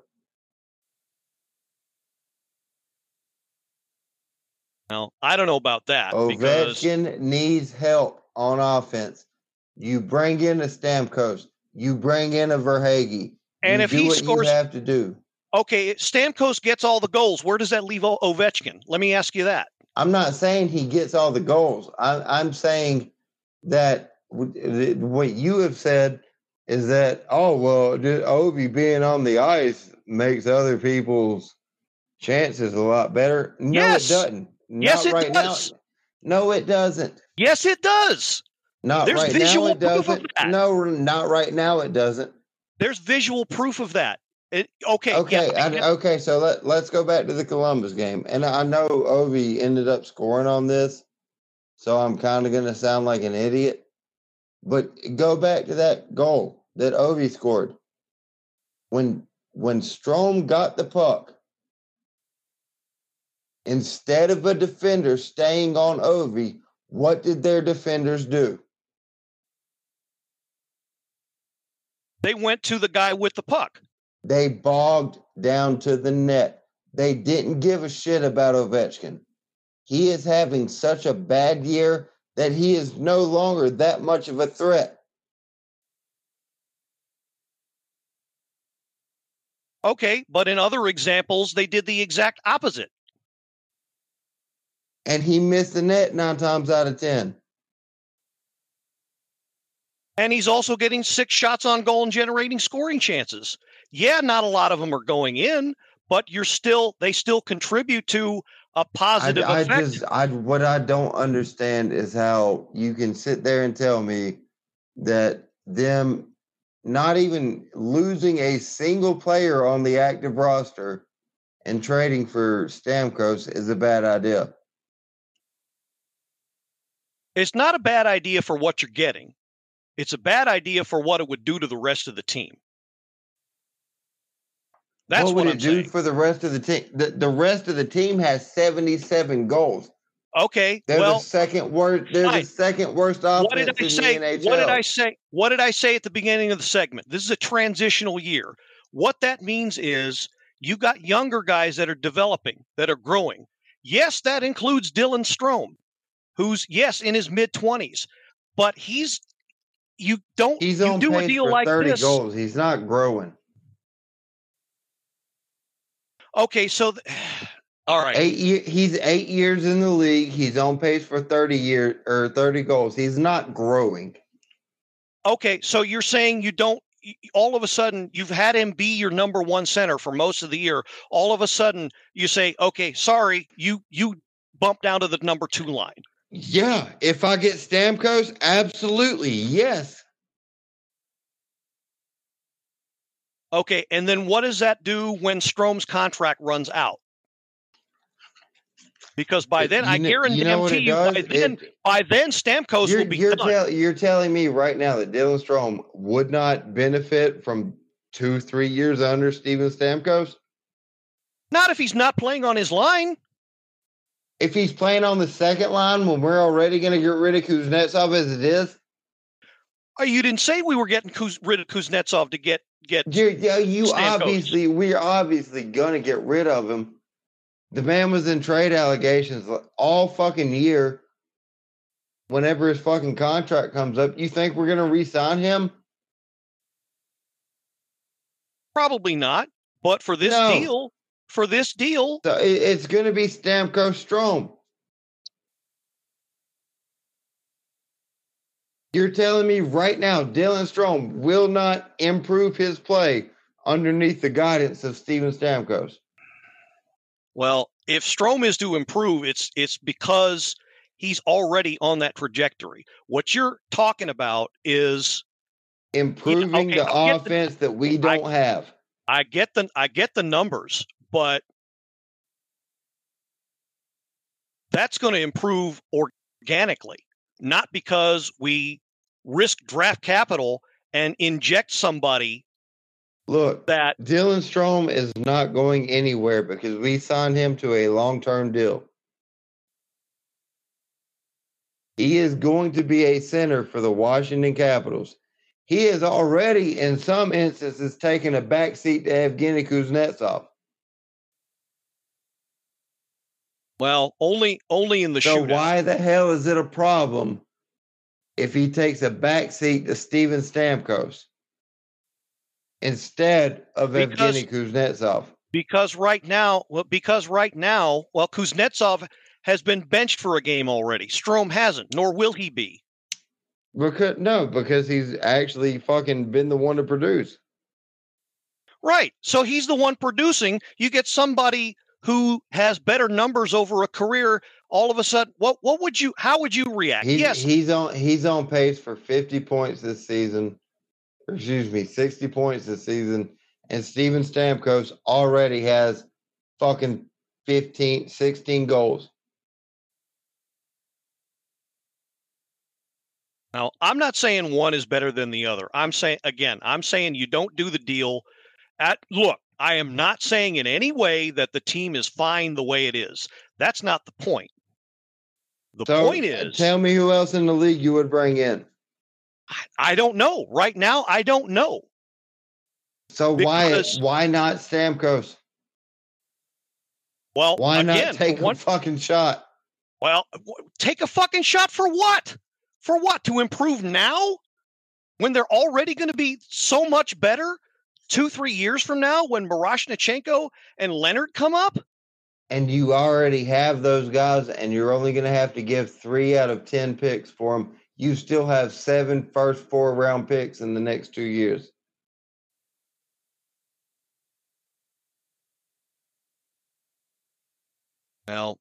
Well, I don't know about that. Ovechkin because... needs help on offense. You bring in a Stamkos. You bring in a Verhaeghe. And you if he scores, you have to do. Okay, Stamkos gets all the goals. Where does that leave Ovechkin? Let me ask you that. I'm not saying he gets all the goals. I, am saying that what you have said is that oh well, Ovi being on the ice makes other people's chances a lot better. No, yes. it doesn't. Yes, it right does. Now. No, it doesn't. Yes, it does. Not There's right visual now. It proof doesn't. of that. No, not right now. It doesn't. There's visual proof of that. It, okay. Okay. Yeah, I, okay. So let let's go back to the Columbus game, and I know Ovi ended up scoring on this, so I'm kind of going to sound like an idiot. But go back to that goal that Ovi scored. When when Strome got the puck, instead of a defender staying on Ovi, what did their defenders do? They went to the guy with the puck. They bogged down to the net. They didn't give a shit about Ovechkin. He is having such a bad year that he is no longer that much of a threat. Okay, but in other examples, they did the exact opposite. And he missed the net nine times out of 10. And he's also getting six shots on goal and generating scoring chances. Yeah, not a lot of them are going in, but you're still they still contribute to a positive I, I effect. Just, I what I don't understand is how you can sit there and tell me that them not even losing a single player on the active roster and trading for Stamkos is a bad idea. It's not a bad idea for what you're getting. It's a bad idea for what it would do to the rest of the team. That's what would what it I'm do saying. for the rest of the team? The, the rest of the team has 77 goals. Okay, they're well, the second worst. They're fine. the second worst offense what did I say? What did I say? What did I say at the beginning of the segment? This is a transitional year. What that means is you got younger guys that are developing, that are growing. Yes, that includes Dylan Strome, who's yes in his mid twenties, but he's you don't he's you on do pace a deal for like 30 this. goals. He's not growing. Okay, so th- all right. Eight year, he's eight years in the league. He's on pace for 30 years or 30 goals. He's not growing. Okay, so you're saying you don't all of a sudden you've had him be your number one center for most of the year. All of a sudden you say, okay, sorry, you you bump down to the number two line. Yeah, if I get Stamkos, absolutely, yes. Okay, and then what does that do when Strome's contract runs out? Because by then, I guarantee you, know what you, does? by then, it, by then Stamkos will be you're done. Tell, you're telling me right now that Dylan Strome would not benefit from two, three years under Steven Stamkos? Not if he's not playing on his line. If he's playing on the second line when we're already going to get rid of Kuznetsov as it is? Oh, you didn't say we were getting Kuz, rid of Kuznetsov to get get. You're, yeah, you Stamkos. obviously we're obviously going to get rid of him. The man was in trade allegations all fucking year. Whenever his fucking contract comes up, you think we're going to re-sign him? Probably not. But for this No. deal, for this deal, So it, it's going to be Stamkos Strome. You're telling me right now Dylan Strome will not improve his play underneath the guidance of Steven Stamkos. well, if Strome is to improve, it's it's because he's already on that trajectory. What you're talking about is Improving okay, the I get the- offense that we don't have. I get the I get the numbers, but that's going to improve organically, not because we risk draft capital and inject somebody Look, that Dylan Strome is not going anywhere because we signed him to a long term deal. He is going to be a center for the Washington Capitals. He has already, in some instances, taken a backseat to Evgeny Kuznetsov. Well only only in the So shootout. why the hell is it a problem if he takes a backseat to Steven Stamkos instead of Because- Evgeny Kuznetsov? because right now, well, because right now, well, Kuznetsov has been benched for a game already. Strome hasn't, nor will he be. Because no, because he's actually fucking been the one to produce. Right. So he's the one producing. You get somebody who has better numbers over a career. All of a sudden, what what would you? How would you react? He's, yes. he's on he's on pace for 50 points this season. Excuse me, 60 points this season and Steven Stamkos already has fucking 15, 16 goals. Now, I'm not saying one is better than the other. I'm saying again, I'm saying you don't do the deal at look, I am not saying in any way that the team is fine the way it is. That's not the point. The so, point uh, is tell me who else in the league you would bring in. I, I don't know. Right now, I don't know. So because, why why not Stamkos? Well, why again, not take one, a fucking shot? Well, take a fucking shot for what? For what? To improve now? When they're already going to be so much better two, three years from now when Miroshnichenko and Leonard come up? And you already have those guys, and you're only going to have to give three out of 10 picks for them. You still have seven first four round picks in the next two years. Well,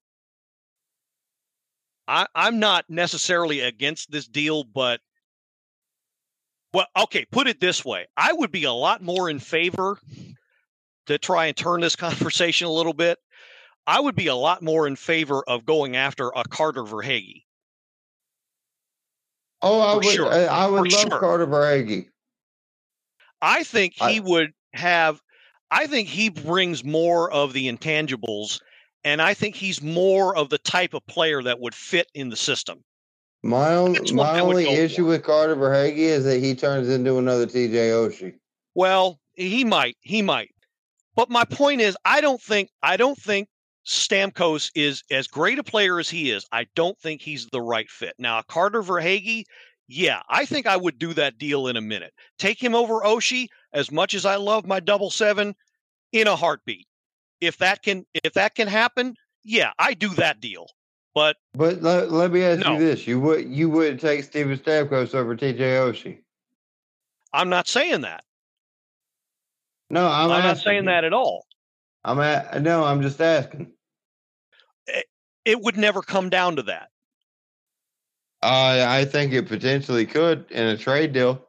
I, I'm not necessarily against this deal, but well, okay, put it this way. I would be a lot more in favor to try and turn this conversation a little bit. I would be a lot more in favor of going after a Carter Verhaeghe. Oh, I would, sure. I, would For love sure. Carter Verhaeghe. I think he I, would have. I think he brings more of the intangibles and I think he's more of the type of player that would fit in the system. My, own, my only issue for. with Carter Verhaeghe is that he turns into another TJ Oshie. Well, he might, he might. But my point is, I don't think, I don't think Stamkos is as great a player as he is. I don't think he's the right fit. Now, Carter Verhaeghe, yeah, I think I would do that deal in a minute. Take him over Oshie. As much as I love my double seven, in a heartbeat if that can if that can happen, yeah, I do that deal. But but let, let me ask no. you this: you would you would take Steven Stamkos over TJ Oshie? I'm not saying that. No, I'm, I'm not saying you. that at all. I'm at no, I'm just asking. It, it would never come down to that. Uh, I think it potentially could in a trade deal.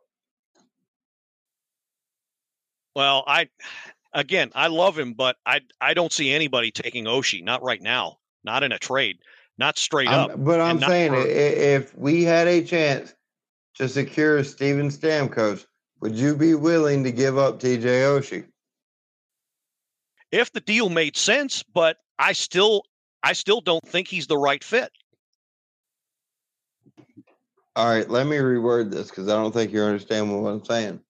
Well, I again, I love him, but I I don't see anybody taking Oshie. Not right now. Not in a trade. Not straight I'm, up. But I'm saying for, if we had a chance to secure Steven Stamkos, would you be willing to give up TJ Oshie? If the deal made sense, but I still I still don't think he's the right fit. All right, let me reword this because I don't think you understand what I'm saying.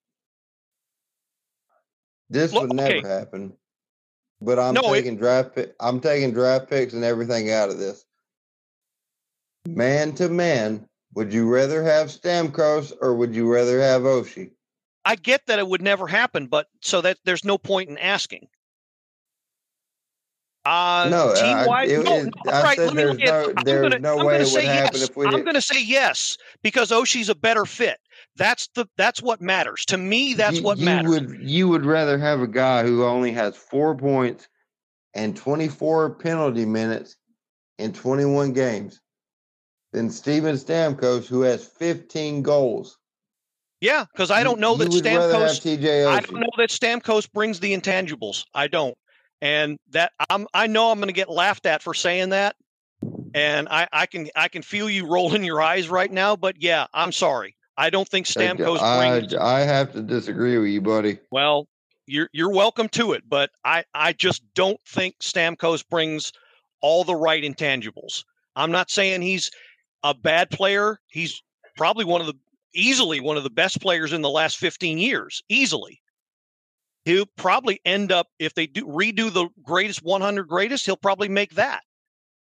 This would never okay. happen. But I'm no, taking it, draft pick, I'm taking draft picks and everything out of this. Man to man, would you rather have Stamkos or would you rather have Oshie? I get that it would never happen, but so that there's no point in asking. Uh, no, team wide. No, it, no. All right, let me look no, at. I'm gonna, no I'm gonna say yes. I'm going to say yes because Oshie's a better fit. That's the that's what matters to me. That's you, what you matters. Would you would rather have a guy who only has four points and 24 penalty minutes in 21 games than Steven Stamkos, who has 15 goals. Yeah, because I don't know that Stamkos. I don't know that Stamkos brings the intangibles. I don't, and that I'm. I know I'm going to get laughed at for saying that, and I, I can I can feel you rolling your eyes right now. But yeah, I'm sorry. I don't think Stamkos I, brings. I have to disagree with you, buddy. Well, you're you're welcome to it, but I I just don't think Stamkos brings all the right intangibles. I'm not saying he's a bad player. He's probably one of the easily one of the best players in the last 15 years, easily. He'll probably end up if they do redo the greatest 100 greatest, he'll probably make that.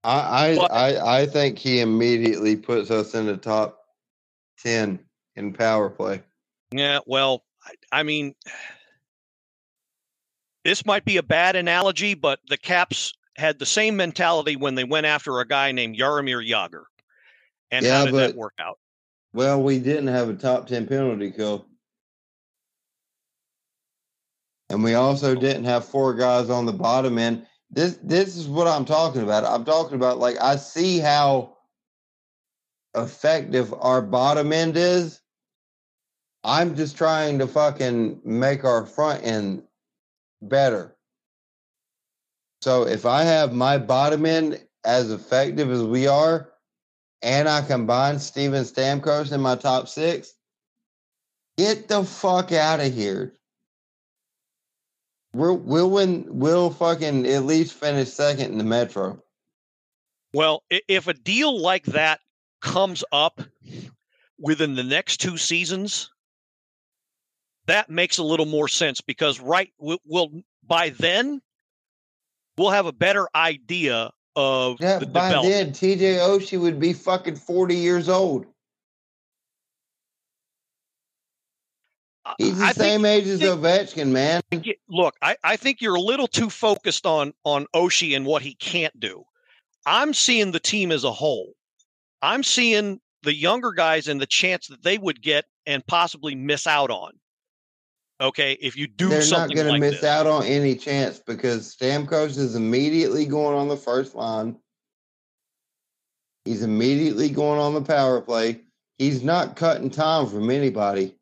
I I, but, I, I think he immediately puts us in the top 10 in power play. Yeah, well, I, I mean, this might be a bad analogy, but the Caps had the same mentality when they went after a guy named Jaromir Jagr. And yeah, how did but, that work out? Well, we didn't have a top 10 penalty kill. And we also oh. didn't have four guys on the bottom end. This this is what I'm talking about. I'm talking about like I see how effective our bottom end is, I'm just trying to fucking make our front end better. So if I have my bottom end as effective as we are, and I combine Steven Stamkos in my top six, get the fuck out of here. We'll, we'll win. We'll fucking at least finish second in the Metro. Well, if a deal like that comes up within the next two seasons, that makes a little more sense because right we'll, by then we'll have a better idea of yeah. The by then, TJ Oshie would be fucking forty years old. He's the I same think, age as think, Ovechkin, man. Look, I, I think you're a little too focused on on Oshie and what he can't do. I'm seeing the team as a whole. I'm seeing the younger guys and the chance that they would get and possibly miss out on. Okay, if you do They're not going like to miss this. out on any chance because Stamkos is immediately going on the first line. He's immediately going on the power play. He's not cutting time from anybody.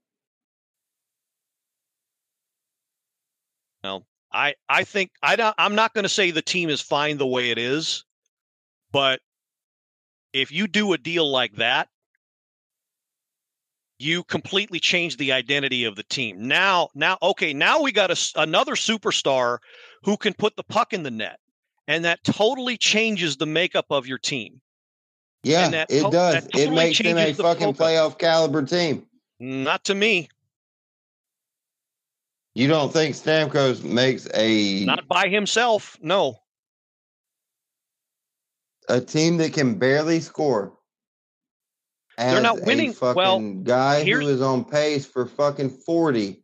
Well, I I think I don't, I'm not going to say the team is fine the way it is, but if you do a deal like that, you completely change the identity of the team. Now, now, okay, now we got a, another superstar who can put the puck in the net, and that totally changes the makeup of your team. Yeah, it to- does. Totally it makes them a the fucking playoff caliber team. Not to me. You don't think Stamkos makes a not by himself? No. A team that can barely score they're not winning. fucking well, guy who is on pace for fucking forty.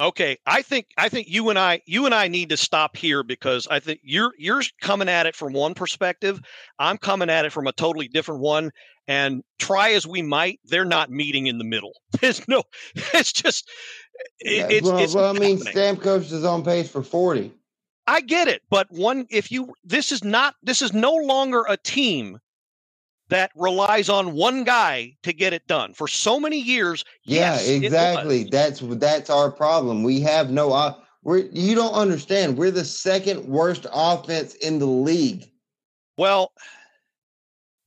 Okay, I think I think you and I you and I need to stop here because I think you're you're coming at it from one perspective. I'm coming at it from a totally different one. And try as we might, they're not meeting in the middle. There's no. It's just. It, yeah, it's, well, it's well I mean, Stamkos is on pace for forty. I get it, but one if you this is not this is no longer a team that relies on one guy to get it done for so many years. Yeah, yes, exactly. That's that's our problem. We have no. Uh, we're you don't understand. We're the second worst offense in the league. Well,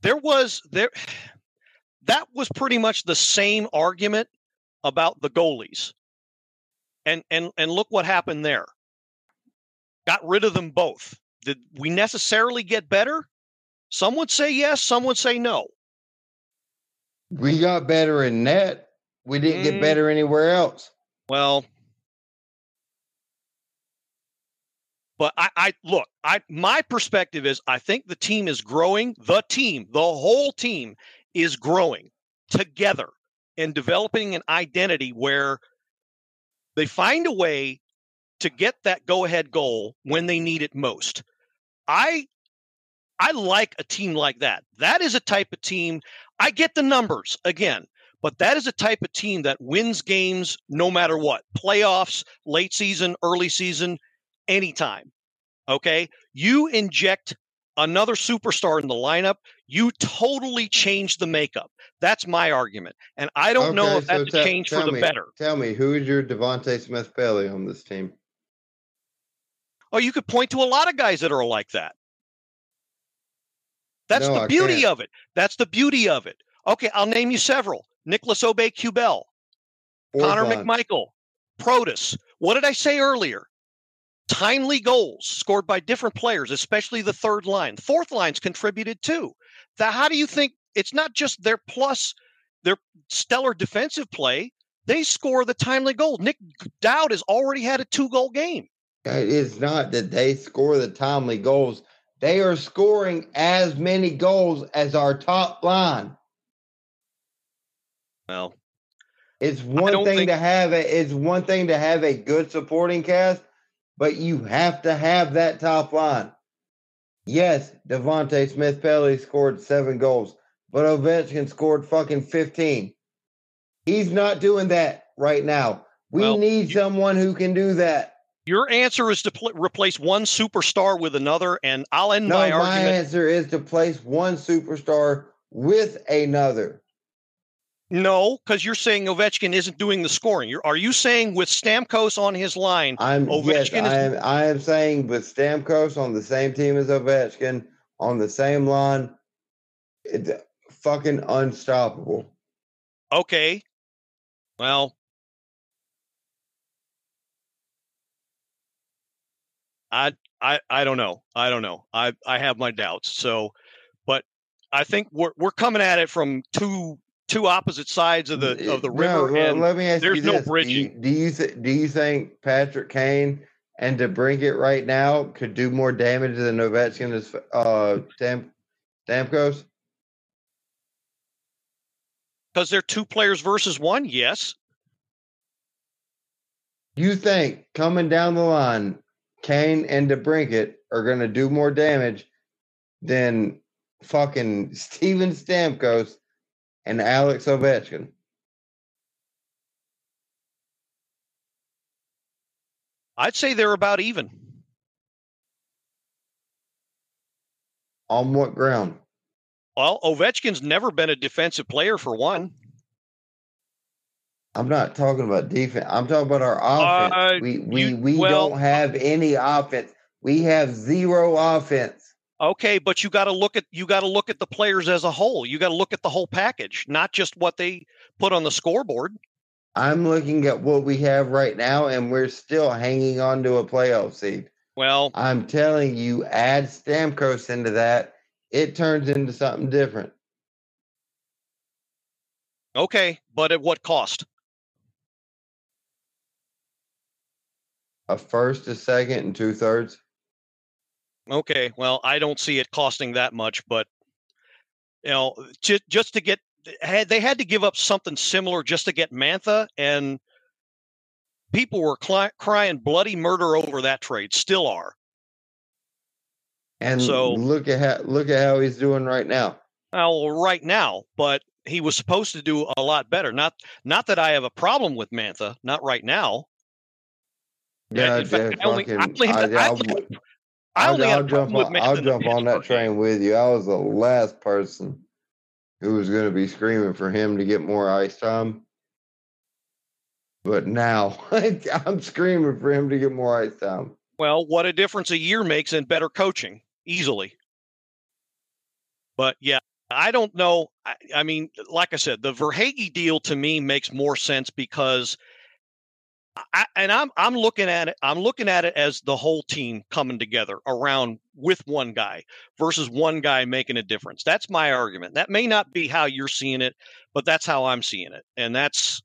there was there. That was pretty much the same argument about the goalies, and and and look what happened there. Got rid of them both. Did we necessarily get better? Some would say yes, some would say no. We got better in net. We didn't mm. get better anywhere else. Well, but I, I look, I my perspective is I think the team is growing. The team, the whole team is growing together and developing an identity where they find a way to get that go ahead goal when they need it most. I I like a team like that. That is a type of team. I get the numbers again, but that is a type of team that wins games no matter what playoffs, late season, early season, anytime. Okay. You inject another superstar in the lineup, you totally change the makeup. That's my argument. And I don't okay, know if that's so a change for the me, better. Tell me, who is your Devante Smith Pelly on this team? Oh, you could point to a lot of guys that are like that. That's no, the beauty of it. That's the beauty of it. Okay, I'll name you several. Nicolas Aube-Kubel, Connor McMichael, Protas. What did I say earlier? Timely goals scored by different players, especially the third line. Fourth line's contributed too. That how do you think it's not just their plus their stellar defensive play? They score the timely goal. Nic Dowd has already had a two goal game. It's not that they score the timely goals they are scoring as many goals as our top line. Well, it's one thing think... to have a it's one thing to have a good supporting cast, but you have to have that top line. Yes, Devante Smith Pelly scored seven goals, but Ovechkin scored fucking 15. He's not doing that right now. We well, need you... someone who can do that. Your answer is to pl- replace one superstar with another, and I'll end no, my, my argument. answer is to place one superstar with another. No, because you're saying Ovechkin isn't doing the scoring. You're, are you saying with Stamkos on his line, I'm Ovechkin yes, I am. I am saying with Stamkos on the same team as Ovechkin on the same line, it's fucking unstoppable. Okay, well, I I I don't know. I don't know. I I have my doubts. So, but I think we're we're coming at it from two two opposite sides of the of the river. No, well, let me ask there's you this. no bridging. Do you do you, th- do you think Patrick Kane and DeBrincat right now could do more damage than Ovechkin as uh Stam- Stamkos? Because they're two players versus one, yes. You think coming down the line, Kane and DeBrincat are going to do more damage than fucking Steven Stamkos and Alex Ovechkin. I'd say they're about even. On what ground? Well, Ovechkin's never been a defensive player for one. I'm not talking about defense. I'm talking about our offense. Uh, we we you, we well, don't have any offense. We have zero offense. Okay, but you got to look at you got to look at the players as a whole. You got to look at the whole package, not just what they put on the scoreboard. I'm looking at what we have right now, and we're still hanging on to a playoff seed. Well, I'm telling you, add Stamkos into that, it turns into something different. Okay, but at what cost? A first, a second, and two thirds. Okay, well, I don't see it costing that much, but you know, just just to get had they had to give up something similar just to get Mantha, and people were cli- crying bloody murder over that trade, still are. And so look at how look at how he's doing right now. Well, right now, but he was supposed to do a lot better. Not not that I have a problem with Mantha, not right now. Yeah, fact, I only, I only, I, I, only, I only I'll, I'll jump on, I'll jump on that train with you. I was the last person who was going to be screaming for him to get more ice time. But now I'm screaming for him to get more ice time. Well, what a difference a year makes in better coaching, easily. But yeah, I don't know. I, I mean, like I said, the Verhaeghe deal to me makes more sense because I, and I'm I'm looking at it. I'm looking at it as the whole team coming together around with one guy versus one guy making a difference. That's my argument. That may not be how you're seeing it, but that's how I'm seeing it, and that's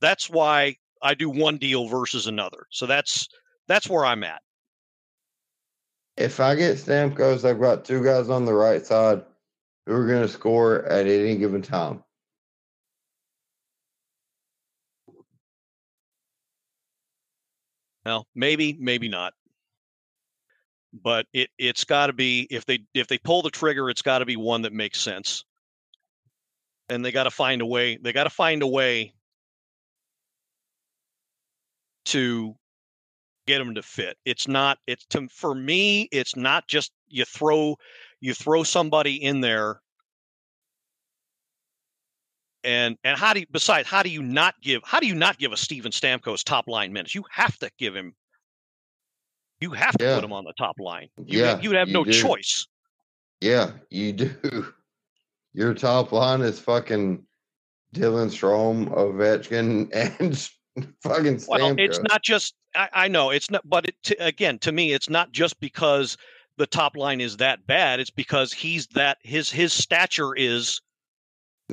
that's why I do one deal versus another. So that's that's where I'm at. If I get Stamkos, I've got two guys on the right side who are going to score at any given time. Well, maybe, maybe not. But it it's got to be if they if they pull the trigger, it's got to be one that makes sense. And they got to find a way. They got to find a way to get them to fit. It's not. It's to for me. It's not just you throw you throw somebody in there and and how do you besides how do you not give how do you not give a Steven Stamkos top line minutes? You have to give him you have to yeah. put him on the top line. You, yeah, you have no do. choice. Yeah, you do. Your top line is fucking Dylan Strome, Ovechkin, and fucking Stamkos. Well, it's not just I, I know it's not, but it, to, again, to me, it's not just because the top line is that bad. It's because he's that his his stature is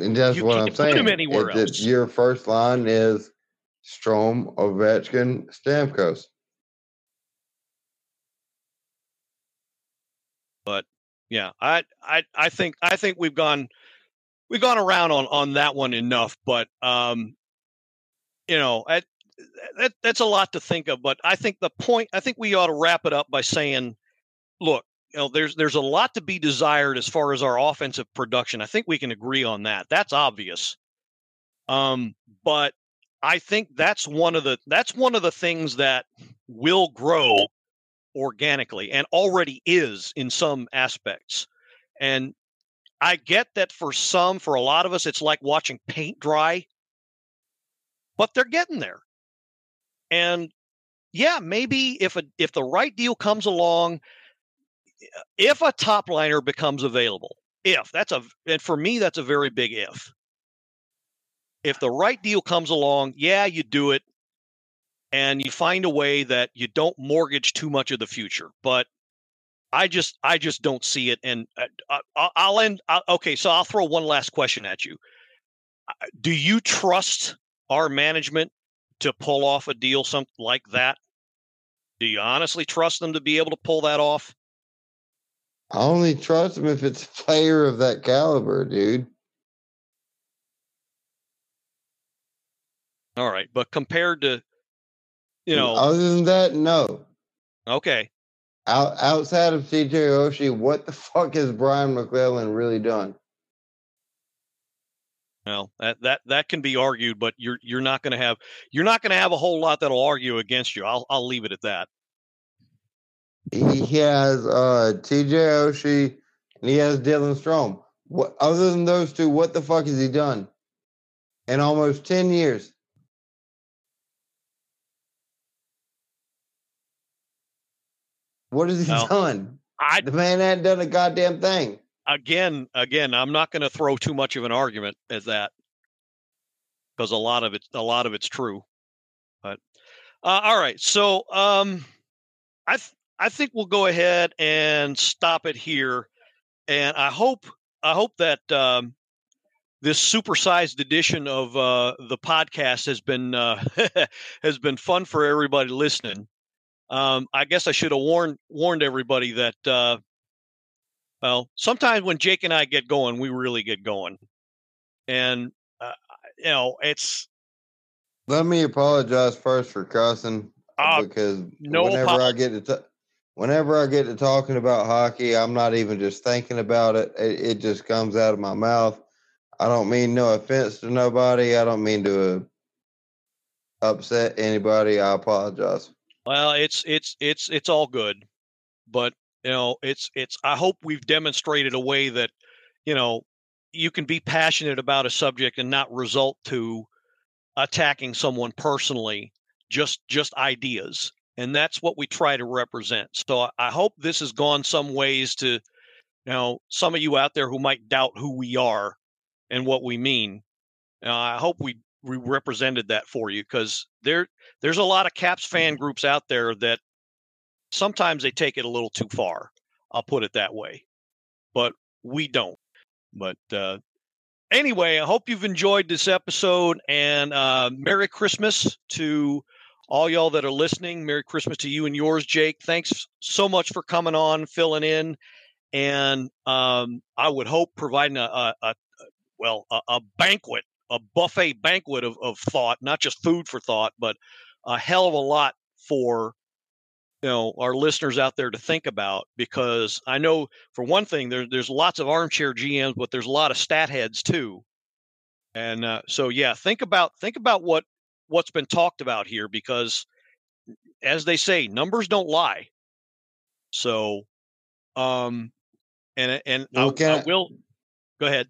and that's you what I'm saying. Put him anywhere it, else. your first line is Strome, Ovechkin, Stamkos. But yeah, I I I think I think we've gone we've gone around on on that one enough. But um, you know, I, that that's a lot to think of. But I think the point I think we ought to wrap it up by saying, look, you know, there's there's a lot to be desired as far as our offensive production. I think we can agree on that. That's obvious. Um, but I think that's one of the that's one of the things that will grow organically and already is in some aspects. And I get that for some, for a lot of us, it's like watching paint dry, but they're getting there. And yeah, maybe if a if the right deal comes along, if a top liner becomes available, if that's a and for me that's a very big if. If the right deal comes along, yeah, you do it and you find a way that you don't mortgage too much of the future. But I just I just don't see it. And uh, uh I'll end. I'll, okay, so I'll throw one last question at you. Do you trust our management to pull off a deal something like that? Do you honestly trust them to be able to pull that off? I only trust them if it's a player of that caliber, dude. All right, but compared to, you know, other than that, no. Okay. Out, outside of TJ Oshie, what the fuck has Brian MacLellan really done? Well, that that that can be argued, but you're you're not going to have you're not going to have a whole lot that'll argue against you. I'll I'll leave it at that. He has uh, TJ Oshie and he has Dylan Strome. What other than those two, what the fuck has he done in almost ten years? What has he well, done? I, the man hadn't done a goddamn thing. Again, again, I'm not going to throw too much of an argument as that because a lot of it, a lot of it's true. But uh, all right, so um, I th- I think we'll go ahead and stop it here, and I hope I hope that um, this supersized edition of uh, the podcast has been uh, has been fun for everybody listening. Um, I guess I should have warned warned everybody that uh, well, sometimes when Jake and I get going, we really get going, and uh, you know it's. Let me apologize first for cussing uh, because no whenever I get to t- whenever I get to talking about hockey, I'm not even just thinking about it. it. It just comes out of my mouth. I don't mean no offense to nobody. I don't mean to uh, upset anybody. I apologize. Well, it's it's it's it's all good, but you know, it's it's. I hope we've demonstrated a way that you know you can be passionate about a subject and not result to attacking someone personally. Just just ideas, and that's what we try to represent. So I hope this has gone some ways to you know some of you out there who might doubt who we are and what we mean. Uh, I hope we we represented that for you because there there's a lot of Caps fan mm-hmm. groups out there that sometimes they take it a little too far. I'll put it that way, but we don't. But uh, anyway, I hope you've enjoyed this episode and uh, Merry Christmas to all y'all that are listening. Merry Christmas to you and yours, Jake. Thanks so much for coming on, filling in, and um, I would hope providing a, a, a well a, a banquet a buffet banquet of, of thought, not just food for thought, but a hell of a lot for you know our listeners out there to think about because I know for one thing there, there's lots of armchair GMs, but there's a lot of stat heads too, and uh, so yeah, think about think about what what's been talked about here because as they say, numbers don't lie. So, um, and and well, I, I, I will go ahead.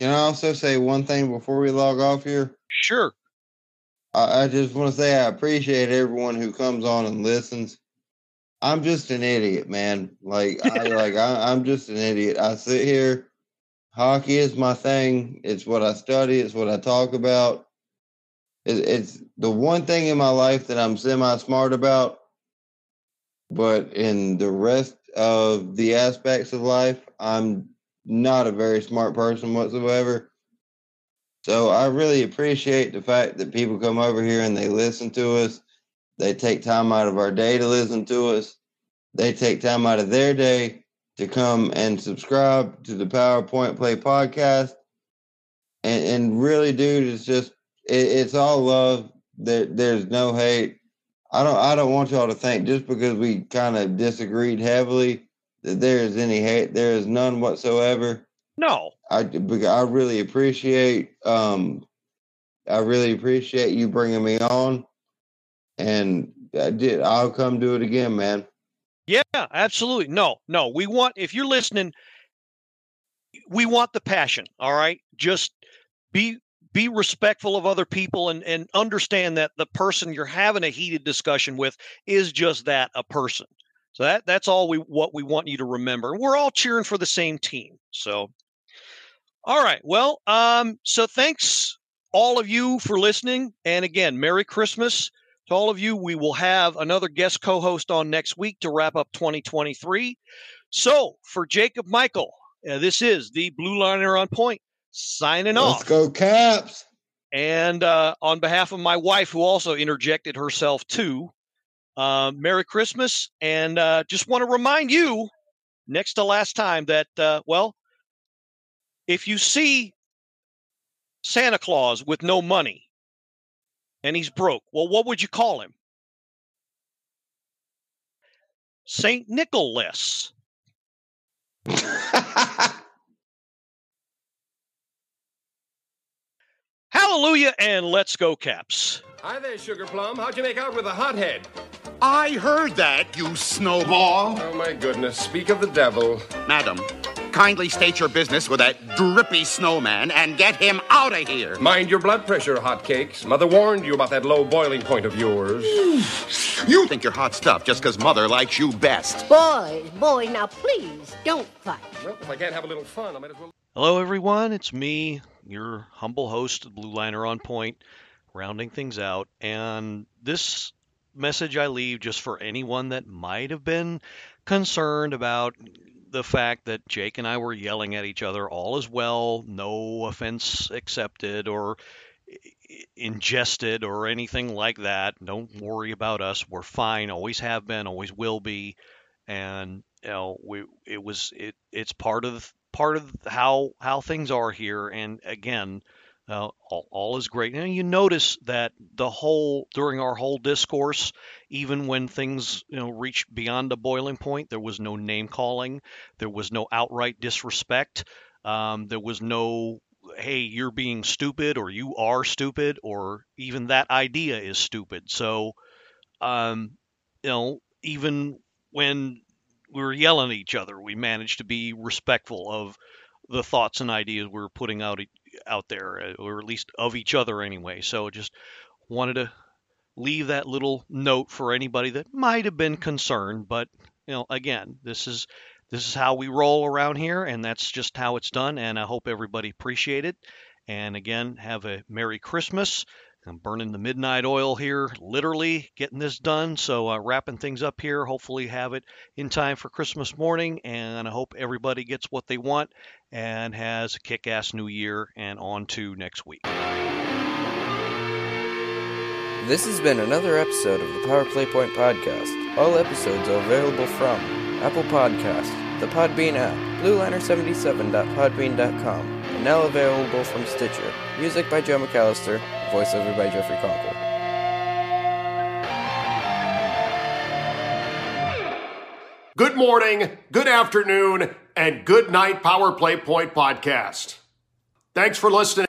Can I also say one thing before we log off here? Sure. I, I just want to say I appreciate everyone who comes on and listens. I'm just an idiot, man. Like I like I, I'm just an idiot. I sit here. Hockey is my thing. It's what I study. It's what I talk about. It, it's the one thing in my life that I'm semi smart about. But in the rest of the aspects of life, I'm not a very smart person whatsoever. So I really appreciate the fact that people come over here and they listen to us. They take time out of our day to listen to us. They take time out of their day to come and subscribe to the PowerPoint Play podcast. And, and really, dude, it's just it, it's all love. There, there's no hate. I don't I don't want y'all to think just because we kind of disagreed heavily that there is any hate. There is none whatsoever. No, I I really appreciate um, I really appreciate you bringing me on, and I did. I'll come do it again, man. Yeah, absolutely. No, no. We want if you're listening, we want the passion. All right, just be be respectful of other people and and understand that the person you're having a heated discussion with is just that a person. So that that's all we what we want you to remember. We're all cheering for the same team. So all right. Well, um, so thanks all of you for listening. And again, Merry Christmas to all of you. We will have another guest co host on next week to wrap up 2023. So for Jacob Michael, uh, this is the Blue Liner on Point signing Let's off. Let's go, Caps. And uh, on behalf of my wife, who also interjected herself too, uh, Merry Christmas. And uh, just want to remind you, next to last time, that, uh, well, if you see Santa Claus with no money and he's broke, well, what would you call him? St. Nicholas. Hallelujah and let's go, Caps. Hi there, Sugar Plum. How'd you make out with a hothead? I heard that, you snowball. Oh, my goodness. Speak of the devil. Madam, kindly state your business with that drippy snowman and get him out of here. Mind your blood pressure, hotcakes. Mother warned you about that low boiling point of yours. you think you're hot stuff just because Mother likes you best. Boys, boys, now please don't fight. Well, if I can't have a little fun, I might as well. Hello, everyone. It's me, your humble host, Blue Liner on Point, rounding things out. And this message I leave just for anyone that might have been concerned about the fact that Jake and I were yelling at each other, all is well, no offense accepted or ingested or anything like that. Don't worry about us. We're fine. Always have been. Always will be. And you know, we it was it it's part of part of how how things are here. And again, uh, all, all, is great. And you notice that the whole during our whole discourse, even when things you know reached beyond the boiling point, there was no name calling, there was no outright disrespect, um, there was no hey you're being stupid or you are stupid or even that idea is stupid. So, um, you know, even when we were yelling at each other, we managed to be respectful of the thoughts and ideas we were putting out out there, uh, or at least of each other anyway. So just wanted to leave that little note for anybody that might have been concerned. But you know, again, this is this is how we roll around here, and that's just how it's done. And I hope everybody appreciate it. And again, have a Merry Christmas. I'm burning the midnight oil here, literally getting this done. So, uh, wrapping things up here. Hopefully, have it in time for Christmas morning. And I hope everybody gets what they want and has a kick ass new year and on to next week. This has been another episode of the Power Play Point Podcast. All episodes are available from Apple Podcast, the Podbean app, BlueLiner77.podbean.com, and now available from Stitcher. Music by Joe McAllister, voiceover by Jeffrey Conkle. Good morning, good afternoon, and good night, Power Play Point Podcast. Thanks for listening.